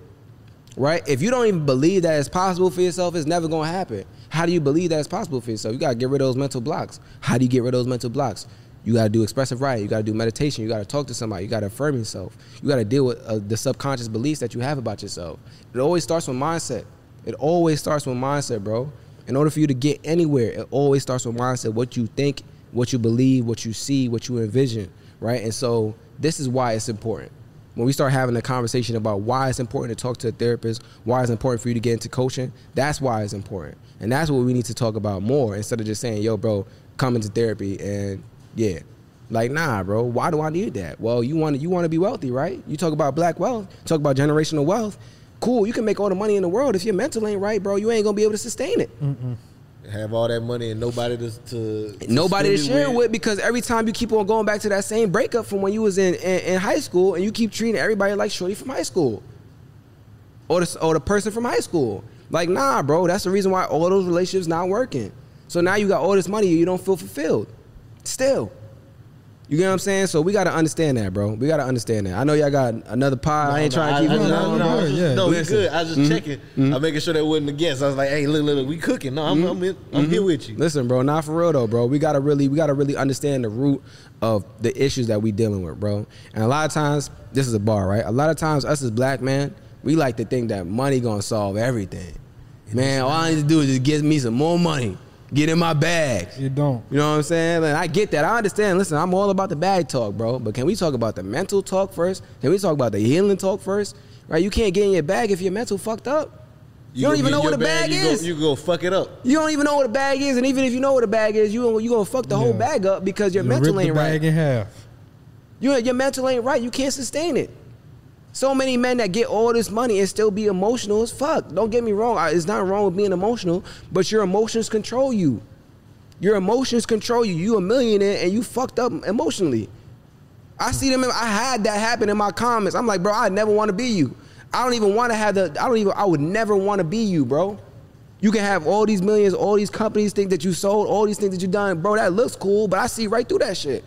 right? If you don't even believe that it's possible for yourself it's never to happen. How do you believe that it's possible for yourself? You got to get rid of those mental blocks. How do you get rid of those mental blocks? You got to do expressive writing. You got to do meditation. You got to talk to somebody. You got to affirm yourself. You got to deal with uh, the subconscious beliefs that you have about yourself. It always starts with mindset. It always starts with mindset bro. In order for you to get anywhere it always starts with mindset. What you think what you believe what you see what you envision right? And so this is why it's important when we start having a conversation about why it's important to talk to a therapist, why it's important for you to get into coaching, that's why it's important. And that's what we need to talk about more instead of just saying, yo, bro, come into therapy and yeah. Like, nah, bro, why do I need that? Well, you want to you want to be wealthy, right? You talk about black wealth, talk about generational wealth. Cool, you can make all the money in the world. If your mental ain't right, bro, you ain't gonna be able to sustain it. Have all that money and nobody to, to Nobody to share it with because every time you keep on going back to that same breakup from when you was in, in, in high school and you keep treating everybody like shorty from high school or the, or the person from high school. Like, nah, bro, that's the reason why all those relationships not working. So now you got all this money, you don't feel fulfilled. Still. You get what I'm saying? So we got to understand that, bro. We got to understand that. I know y'all got another pod. I ain't No, trying to keep I, it no, no, no, I was just, no, we good. I was just Mhm. checking. Mhm. I'm making sure that wasn't against. I was like, hey, look, look, look, we cooking. No, I'm, I'm, in, I'm here with you. Listen, bro, not for real though, bro. We gotta really, we gotta really understand the root of the issues that we dealing with, bro. And a lot of times, this is a bar, right? A lot of times, us as black men, we like to think that money gonna solve everything. Man, all I need to do is just get me some more money, get in my bag. You don't. You know what I'm saying? And I get that. I understand. Listen, I'm all about the bag talk, bro. But can we talk about the mental talk first? Can we talk about the healing talk first? Right? You can't get in your bag if your mental fucked up. You, don't even know what your a bag, you is. Go, you go fuck it up. You don't even know what a bag is, and even if you know what a bag is, you you gonna fuck the whole bag up because your You mental rip the ain't right. bag in half. You your mental ain't right. You can't sustain it. So many men that get all this money and still be emotional as fuck. Don't get me wrong. It's not wrong with being emotional, but your emotions control you. Your emotions control you. You a millionaire and you fucked up emotionally. I see them. I had that happen in my comments. I'm like, bro, I never want to be you. I don't even want to have the. I don't even. I would never want to be you, bro. You can have all these millions, all these companies, think that you sold, all these things that you done, bro. That looks cool, but I see right through that shit.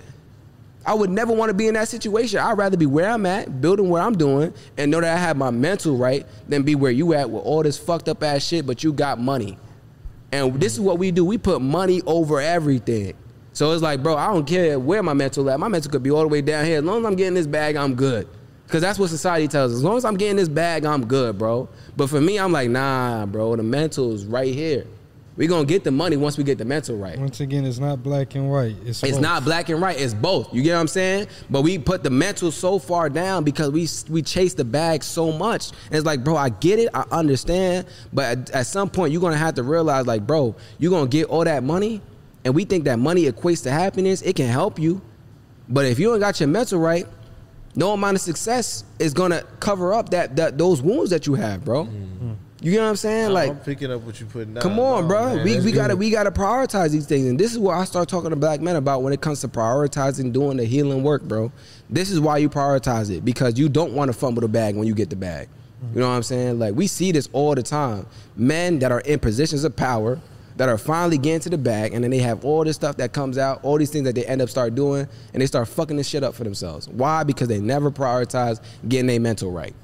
I would never want to be in that situation. I'd rather be where I'm at, building what I'm doing, and know that I have my mental right than be where you at with all this fucked up ass shit, but you got money. And this is what we do. We put money over everything. So it's like, bro, I don't care where my mental at. My mental could be all the way down here. As long as I'm getting this bag, I'm good. Cause that's what society tells us. As long as I'm getting this bag, I'm good, bro. But for me, I'm like, nah, bro. The mental is right here. We're gonna get the money once we get the mental right. Once again, it's not black and white. It's, It's both. not black and white. It's both. You get what I'm saying? But we put the mental so far down because we we chase the bag so much. And it's like, bro, I get it, I understand, but at, at some point you're gonna have to realize, like, bro, you're gonna get all that money, and we think that money equates to happiness. It can help you, but if you ain't got your mental right, no amount of success is gonna cover up that, that those wounds that you have, bro. Mm-hmm. You get what I'm saying? Like, I'm picking up what you're putting down. Come on, No, bro. man, we we gotta we gotta prioritize these things, and this is what I start talking to black men about when it comes to prioritizing doing the healing work, bro. This is why you prioritize it because you don't want to fumble the bag when you get the bag. Mm-hmm. You know what I'm saying? Like we see this all the time. Men that are in positions of power that are finally getting to the bag, and then they have all this stuff that comes out, all these things that they end up start doing, and they start fucking this shit up for themselves. Why? Because they never prioritize getting their mental right.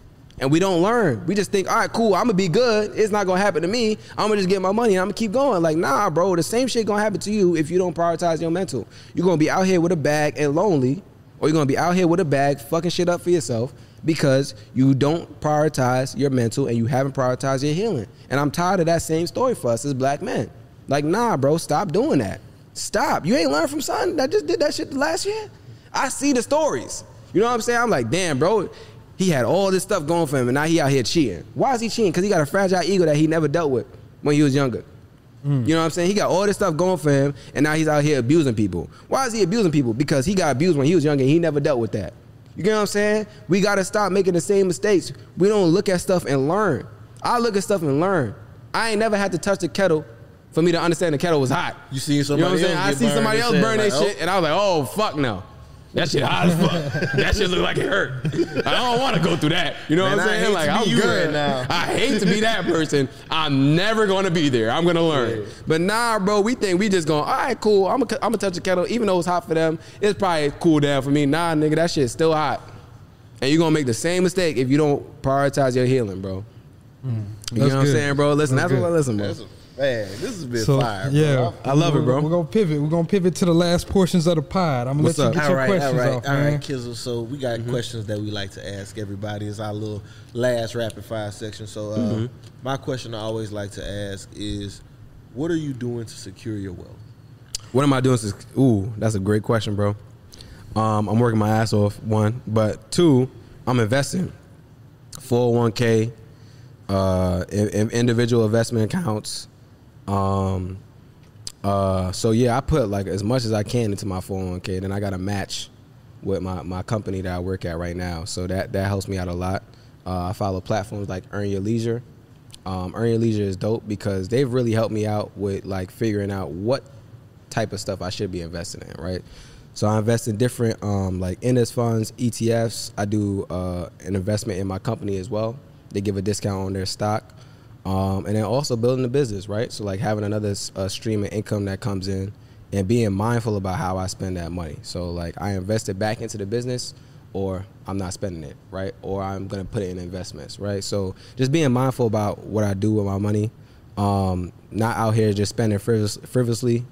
And we don't learn. We just think, all right, cool, I'm gonna be good. It's not gonna happen to me. I'm gonna just get my money and I'm gonna keep going. Like, nah, bro, the same shit gonna happen to you if you don't prioritize your mental. You're gonna be out here with a bag and lonely, or you're gonna be out here with a bag fucking shit up for yourself because you don't prioritize your mental and you haven't prioritized your healing. And I'm tired of that same story for us as black men. Like, nah, bro, stop doing that. Stop. You ain't learned from son that just did that shit last year. I see the stories. You know what I'm saying? I'm like, damn, bro. He had all this stuff going for him, and now he out here cheating. Why is he cheating? Because he got a fragile ego that he never dealt with when he was younger. Mm. You know what I'm saying? He got all this stuff going for him, and now he's out here abusing people. Why is he abusing people? Because he got abused when he was younger, and he never dealt with that. You get what I'm saying? We got to stop making the same mistakes. We don't look at stuff and learn. I look at stuff and learn. I ain't never had to touch the kettle for me to understand the kettle was hot. You seen You know somebody what I'm saying? I see somebody else burn their like, oh. shit, and I was like, oh fuck no. That shit hot as fuck. that shit look like it hurt. I don't want to go through that. You know Man, what I'm saying? Like I'm good right now. I hate to be that person. I'm never gonna be there. I'm gonna learn. But nah, bro, we think we just going, all right, cool. I'm gonna, I'm gonna touch the kettle, even though it's hot for them. It's probably cool down for me. Nah, nigga, that shit's still hot. And you're gonna make the same mistake if you don't prioritize your healing, bro. Mm. You know That's what I'm saying, bro? Listen, That's that's, what I good. listen, bro. That's- Man, this has been So, fire. Bro. yeah, I love it, bro. We're gonna pivot. We're gonna pivot to the last portions of the pod. I'm gonna What's let you up? get All your right, questions all right, off, all man. right, Kizzle. So we got questions that we like to ask everybody. It's our little last rapid fire section. So uh, Mhm. my question I always like to ask is, what are you doing to secure your wealth? What am I doing? Since, ooh, that's a great question, bro. Um, I'm working my ass off. One, but two, I'm investing. 401k, uh, in, in individual investment accounts. Um, uh, so yeah, I put like as much as I can into my 401k. Then I got a match with my, my company that I work at right now. So that that helps me out a lot. Uh, I follow platforms like Earn Your Leisure. Um, Earn Your Leisure is dope because they've really helped me out with like figuring out what type of stuff I should be investing in, right? So I invest in different um, like index funds, ETFs. I do uh, an investment in my company as well. They give a discount on their stock, um, and then also building the business, right? So like having another uh, stream of income that comes in, and being mindful about how I spend that money. So like I invest it back into the business, or I'm not spending it, right? Or I'm gonna put it in investments, right? So just being mindful about what I do with my money, um, not out here just spending frivol- frivolously,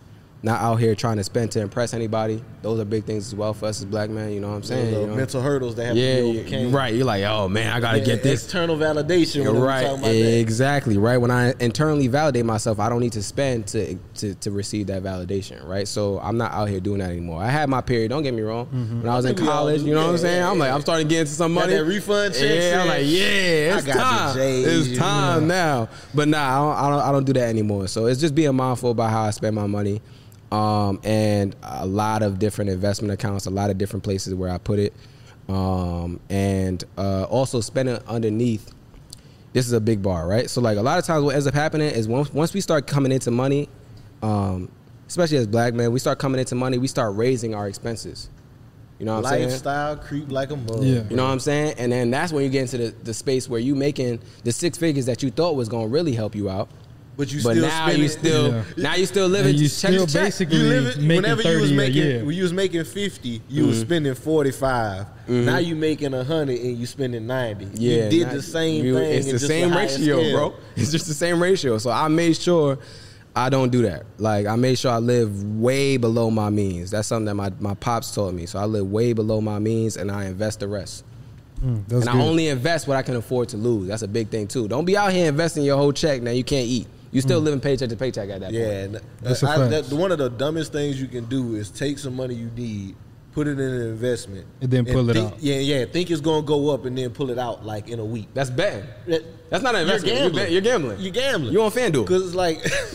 not out here trying to spend to impress anybody. Those are big things as well for us as black men. You know what I'm saying? You know? mental hurdles that have to yeah, be you- overcame. right. You're like, oh man, I gotta Yeah, get this. external validation. You're right. we talking that. Exactly. Right. When I internally validate myself, I don't need to spend to, to to receive that validation. Right. So I'm not out here doing that anymore. I had my period. Don't get me wrong. Mm-hmm. When I was I in think we all college, you know what I'm saying? yeah, I'm like. I'm starting to get into some Got money. that refund check Yeah. I'm like, yeah, I got time. J's, It's time know. now. But nah, I don't, I don't. I don't do that anymore. So it's just being mindful about how I spend my money. Um, and a lot of different investment accounts, a lot of different places where I put it, um, and uh, also spending underneath this is a big bar, right? So like a lot of times what ends up happening is once once we start coming into money, um, especially as black men, we start coming into money, we start raising our expenses. You know what I'm saying? Lifestyle creep like a mug. Yeah. You know what I'm saying? And then that's when you get into the, the space where you making the six figures that you thought was gonna really help you out. But you but still now spending- you still Yeah. now you still living And you check still check. basically You live it, making whenever you was making year. when you was making fifty, you was Mhm. spending forty Mhm. Now you making hundred and you spending ninety. Yeah, you did the same you- thing. It's the same ratio, scale. bro. It's just the same ratio. So I made sure I don't do that. Like I made sure I live way below my means. That's something that my, my pops taught me. So I live way below my means and I invest the rest. Mm, and good. I only invest what I can afford to lose. That's a big thing too. Don't be out here investing your whole check now you can't eat. You still Mm. living paycheck to paycheck at that Yeah, point. and That's a I- fact. that- one of the dumbest things you can do is take some money you need, put it in an investment, And then pull it think- out. Yeah, yeah. Think it's gonna go up and then pull it out like in a week. That's betting. That- That's not an You're investment. You're, gambling. you're gambling. You're gambling. You on FanDuel. Because it's like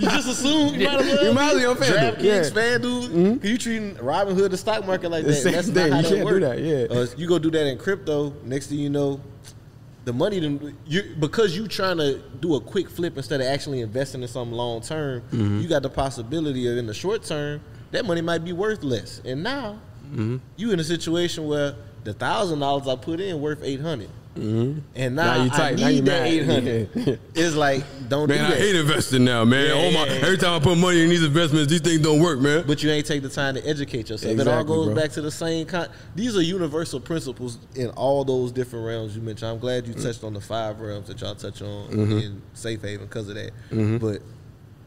you just assume you might as well. You might as well be be on FanDuel. DraftKings, Yeah. FanDuel. You treating Robinhood the stock market like that? same That's thing. not how You that can't do that, yeah. Uh, you go do that in crypto. Next thing you know, the money done, you because you trying to do a quick flip instead of actually investing in something long term. Mhm. You got the possibility of in the short term that money might be worth less. And now Mm-hmm. you in a situation where the thousand dollars I put in worth eight hundred. Mm-hmm. And now, you I tight. need Now you that eight hundred. it's like don't Man, do I hate investing now, man. Yeah, oh my! yeah, yeah. Every time I put money in these investments, these things don't work, man. But you ain't take the time to educate yourself. Exactly, it all goes bro. back to the same kind. These are universal principles in all those different realms you mentioned. I'm glad you touched on the five realms that y'all touch on Mhm. in Safe Haven because of that. Mhm. But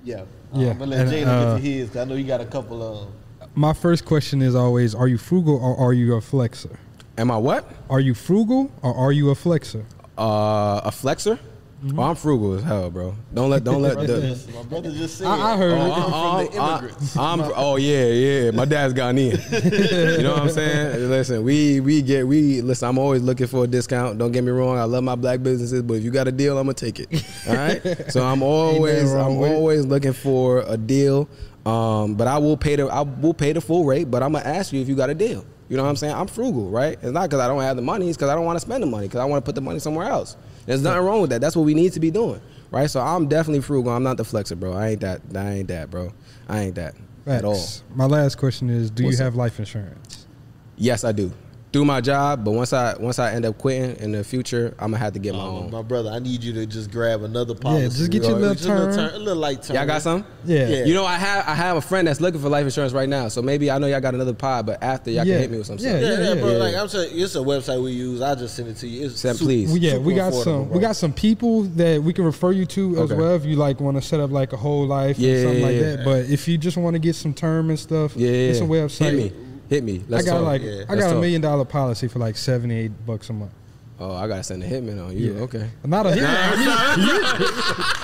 yeah, Yeah, I'm gonna let and, Jada uh, get to his. 'cause I know you got a couple of. My first question is always: Are you frugal or are you a flexor? Am I what? Are you frugal or are you a flexor? Uh, a flexor? Mm-hmm. Oh, I'm frugal as hell, bro. Don't let don't let the. my brother just said. I- I heard oh, it. I'm from the uh, immigrants. I'm, oh yeah, yeah. My dad's Ghanaian. you know what I'm saying? Listen, we we get we listen. I'm always looking for a discount. Don't get me wrong. I love my black businesses, but if you got a deal, I'm gonna take it. All right. So I'm always I'm with always looking for a deal. Um, but I will pay the I will pay the full rate. But I'm gonna ask you if you got a deal. You know what I'm saying? I'm frugal, right? It's not because I don't have the money. It's because I don't want to spend the money. Because I want to put the money somewhere else. There's nothing wrong with that. That's what we need to be doing, right? So I'm definitely frugal. I'm not the flexor, bro. I ain't that. I ain't that, bro. I ain't that at all. My last question is: Do What's you have life insurance? Yes, I do. Do my job, but once I once I end up quitting in the future, I'm gonna have to get my Oh, own. my brother, I need you to just grab another policy. Yeah, just get your little Just a little term. turn- a little light term. Y'all got some? Yeah. Yeah. You know, I have I have a friend that's looking for life insurance right now. So maybe I know y'all got another pod, but after y'all Yeah. can hit me with some Yeah, stuff. Yeah, yeah, yeah, bro. yeah. Like I'm saying, it's a website we use. I just send it to you. It's Send, super- please. Well, yeah, we got some. bro. We got some people that we can refer you to as Okay. well if you like want to set up like a whole life Yeah, and something like yeah, that. But if you just want to get some term and stuff, Yeah, it's a website. Hit me. Hit me. Let's I got talk. like Yeah. I Let's got a talk. million dollar policy for like seventy eight bucks a month. Oh, I gotta send a hitman on you. Yeah. Okay. Not a hitman. I mean, you-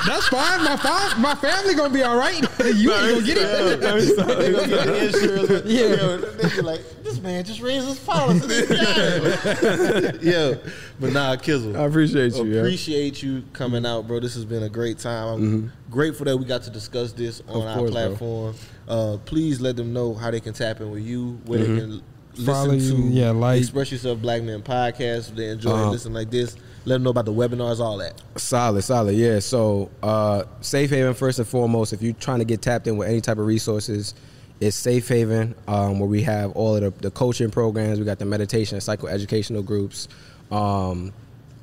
that's fine. My fa- my family gonna be all right. You ain't gonna get it. They gonna get the insurance. Yeah. Yo, they be like, this man just raised his policy. yeah, but nah, Kizzle. I appreciate you, yeah. Appreciate you coming out, bro. This has been a great time. I'm Mhm. grateful that we got to discuss this on Of our platform. bro. Uh, please let them know how they can tap in with you, where Mhm. they can Follow listen you, to yeah, like- Express Yourself Black Men podcast. They enjoy Um, listening like this. Let them know about the webinars, all that. Solid, solid. Yeah. So, uh, Safe Haven first and foremost. If you're trying to get tapped in with any type of resources, it's Safe Haven, um, where we have all of the, the coaching programs. We got the meditation, and psychoeducational groups, um,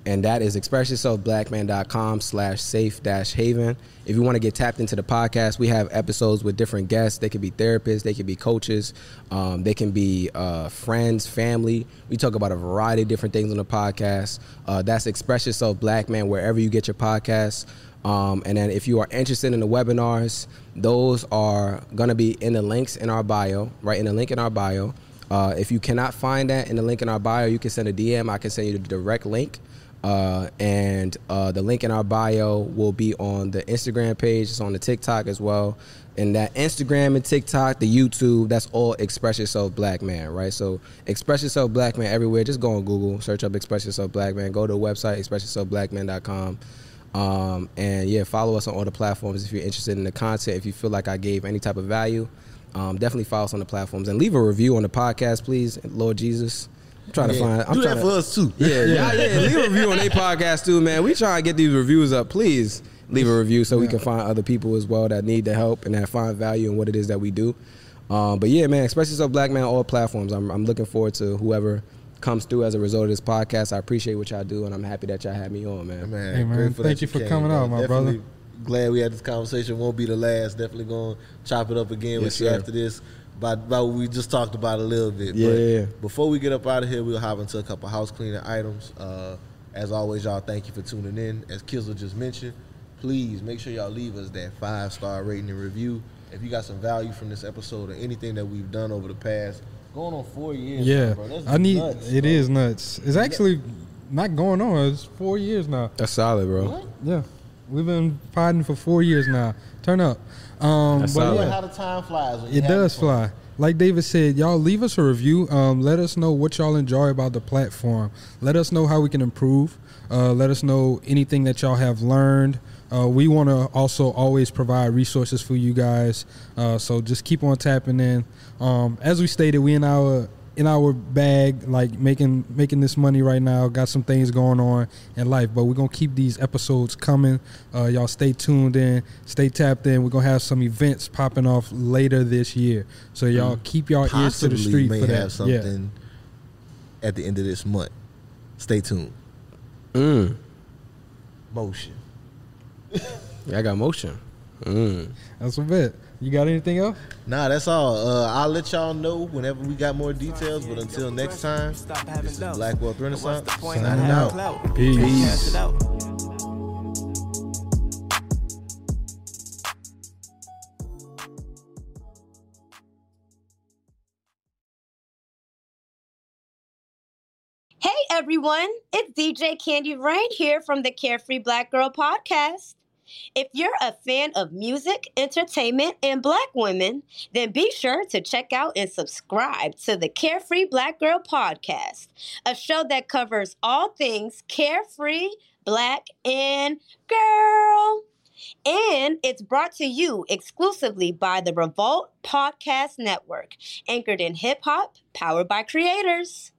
and that is expressyourselfblackman.com slash safe dash haven. If you want to get tapped into the podcast, we have episodes with different guests. They could be therapists, they could be coaches, um, they can be uh, friends, family. We talk about a variety of different things on the podcast. Uh, that's Express Yourself Black Man wherever you get your podcasts. Um, and then if you are interested in the webinars, those are going to be in the links in our bio, right? In the link in our bio. Uh, if you cannot find that in the link in our bio, you can send a DM. I can send you the direct link. Uh, and uh, the link in our bio will be on the Instagram page. It's on the TikTok as well. And that Instagram and TikTok, the YouTube, that's all Express Yourself Black Man, right? So Express Yourself Black Man everywhere. Just go on Google, search up Express Yourself Black Man. Go to the website, expressyourselfblackman.com. Um, and yeah, follow us on all the platforms if you're interested in the content. If you feel like I gave any type of value, um, definitely follow us on the platforms and leave a review on the podcast, please. Lord Jesus. I'm trying to find. I'm Do trying that to, for us, too. Yeah, yeah, yeah. Leave a review on their podcast too, man. We trying to get these reviews up. Please leave a review so we can find other people as well that need the help and that find value in what it is that we do. Um, but yeah, man, express yourself, black man, all platforms. I'm, I'm looking forward to whoever comes through as a result of this podcast. I appreciate what y'all do, and I'm happy that y'all had me on, man. Man, Hey, man, grateful thank that you for came, coming bro. out, my Definitely brother. Glad we had this conversation. Won't be the last. Definitely gonna chop it up again Yes, with you sir. after this. About, about what we just talked about a little bit. Yeah, But yeah, yeah. Before we get up out of here, we'll hop into a couple house cleaning items. Uh, as always, y'all, thank you for tuning in. As Kizzle just mentioned, please make sure y'all leave us that five star rating and review. If you got some value from this episode or anything that we've done over the past going on four years, Yeah, bro, that's I need. nuts, it bro. is nuts. It's actually not going on. It's four years now. That's solid, bro. What? Yeah, We've been fighting for four years now. Turn up. Um, That's but solid. yeah. How the time flies. When It does fly. Like David said, y'all leave us a review. Um, let us know what y'all enjoy about the platform. Let us know how we can improve. Uh, let us know anything that y'all have learned. Uh, we want to also always provide resources for you guys. Uh, so just keep on tapping in. Um, as we stated, we in our in our bag, like making making this money right now. Got some things going on in life, but we're gonna keep these episodes coming. Uh, y'all stay tuned in, stay tapped in. We're gonna have some events popping off later this year, so y'all keep y'all ears to the street may for that. have something at the end of this month. Stay tuned. Mm. Motion. Yeah, I got motion. Mm. That's a bit. You got anything else? Nah, that's all. Uh, I'll let y'all know whenever we got more details. But until next time, this is Black Wealth Renaissance. Signing out. Peace. Hey everyone, it's DJ Candy Rain here from the Carefree Black Girl Podcast. If you're a fan of music, entertainment, and black women, then be sure to check out and subscribe to the Carefree Black Girl Podcast, a show that covers all things carefree, black, and girl. And it's brought to you exclusively by the Revolt Podcast Network, anchored in hip hop, powered by creators.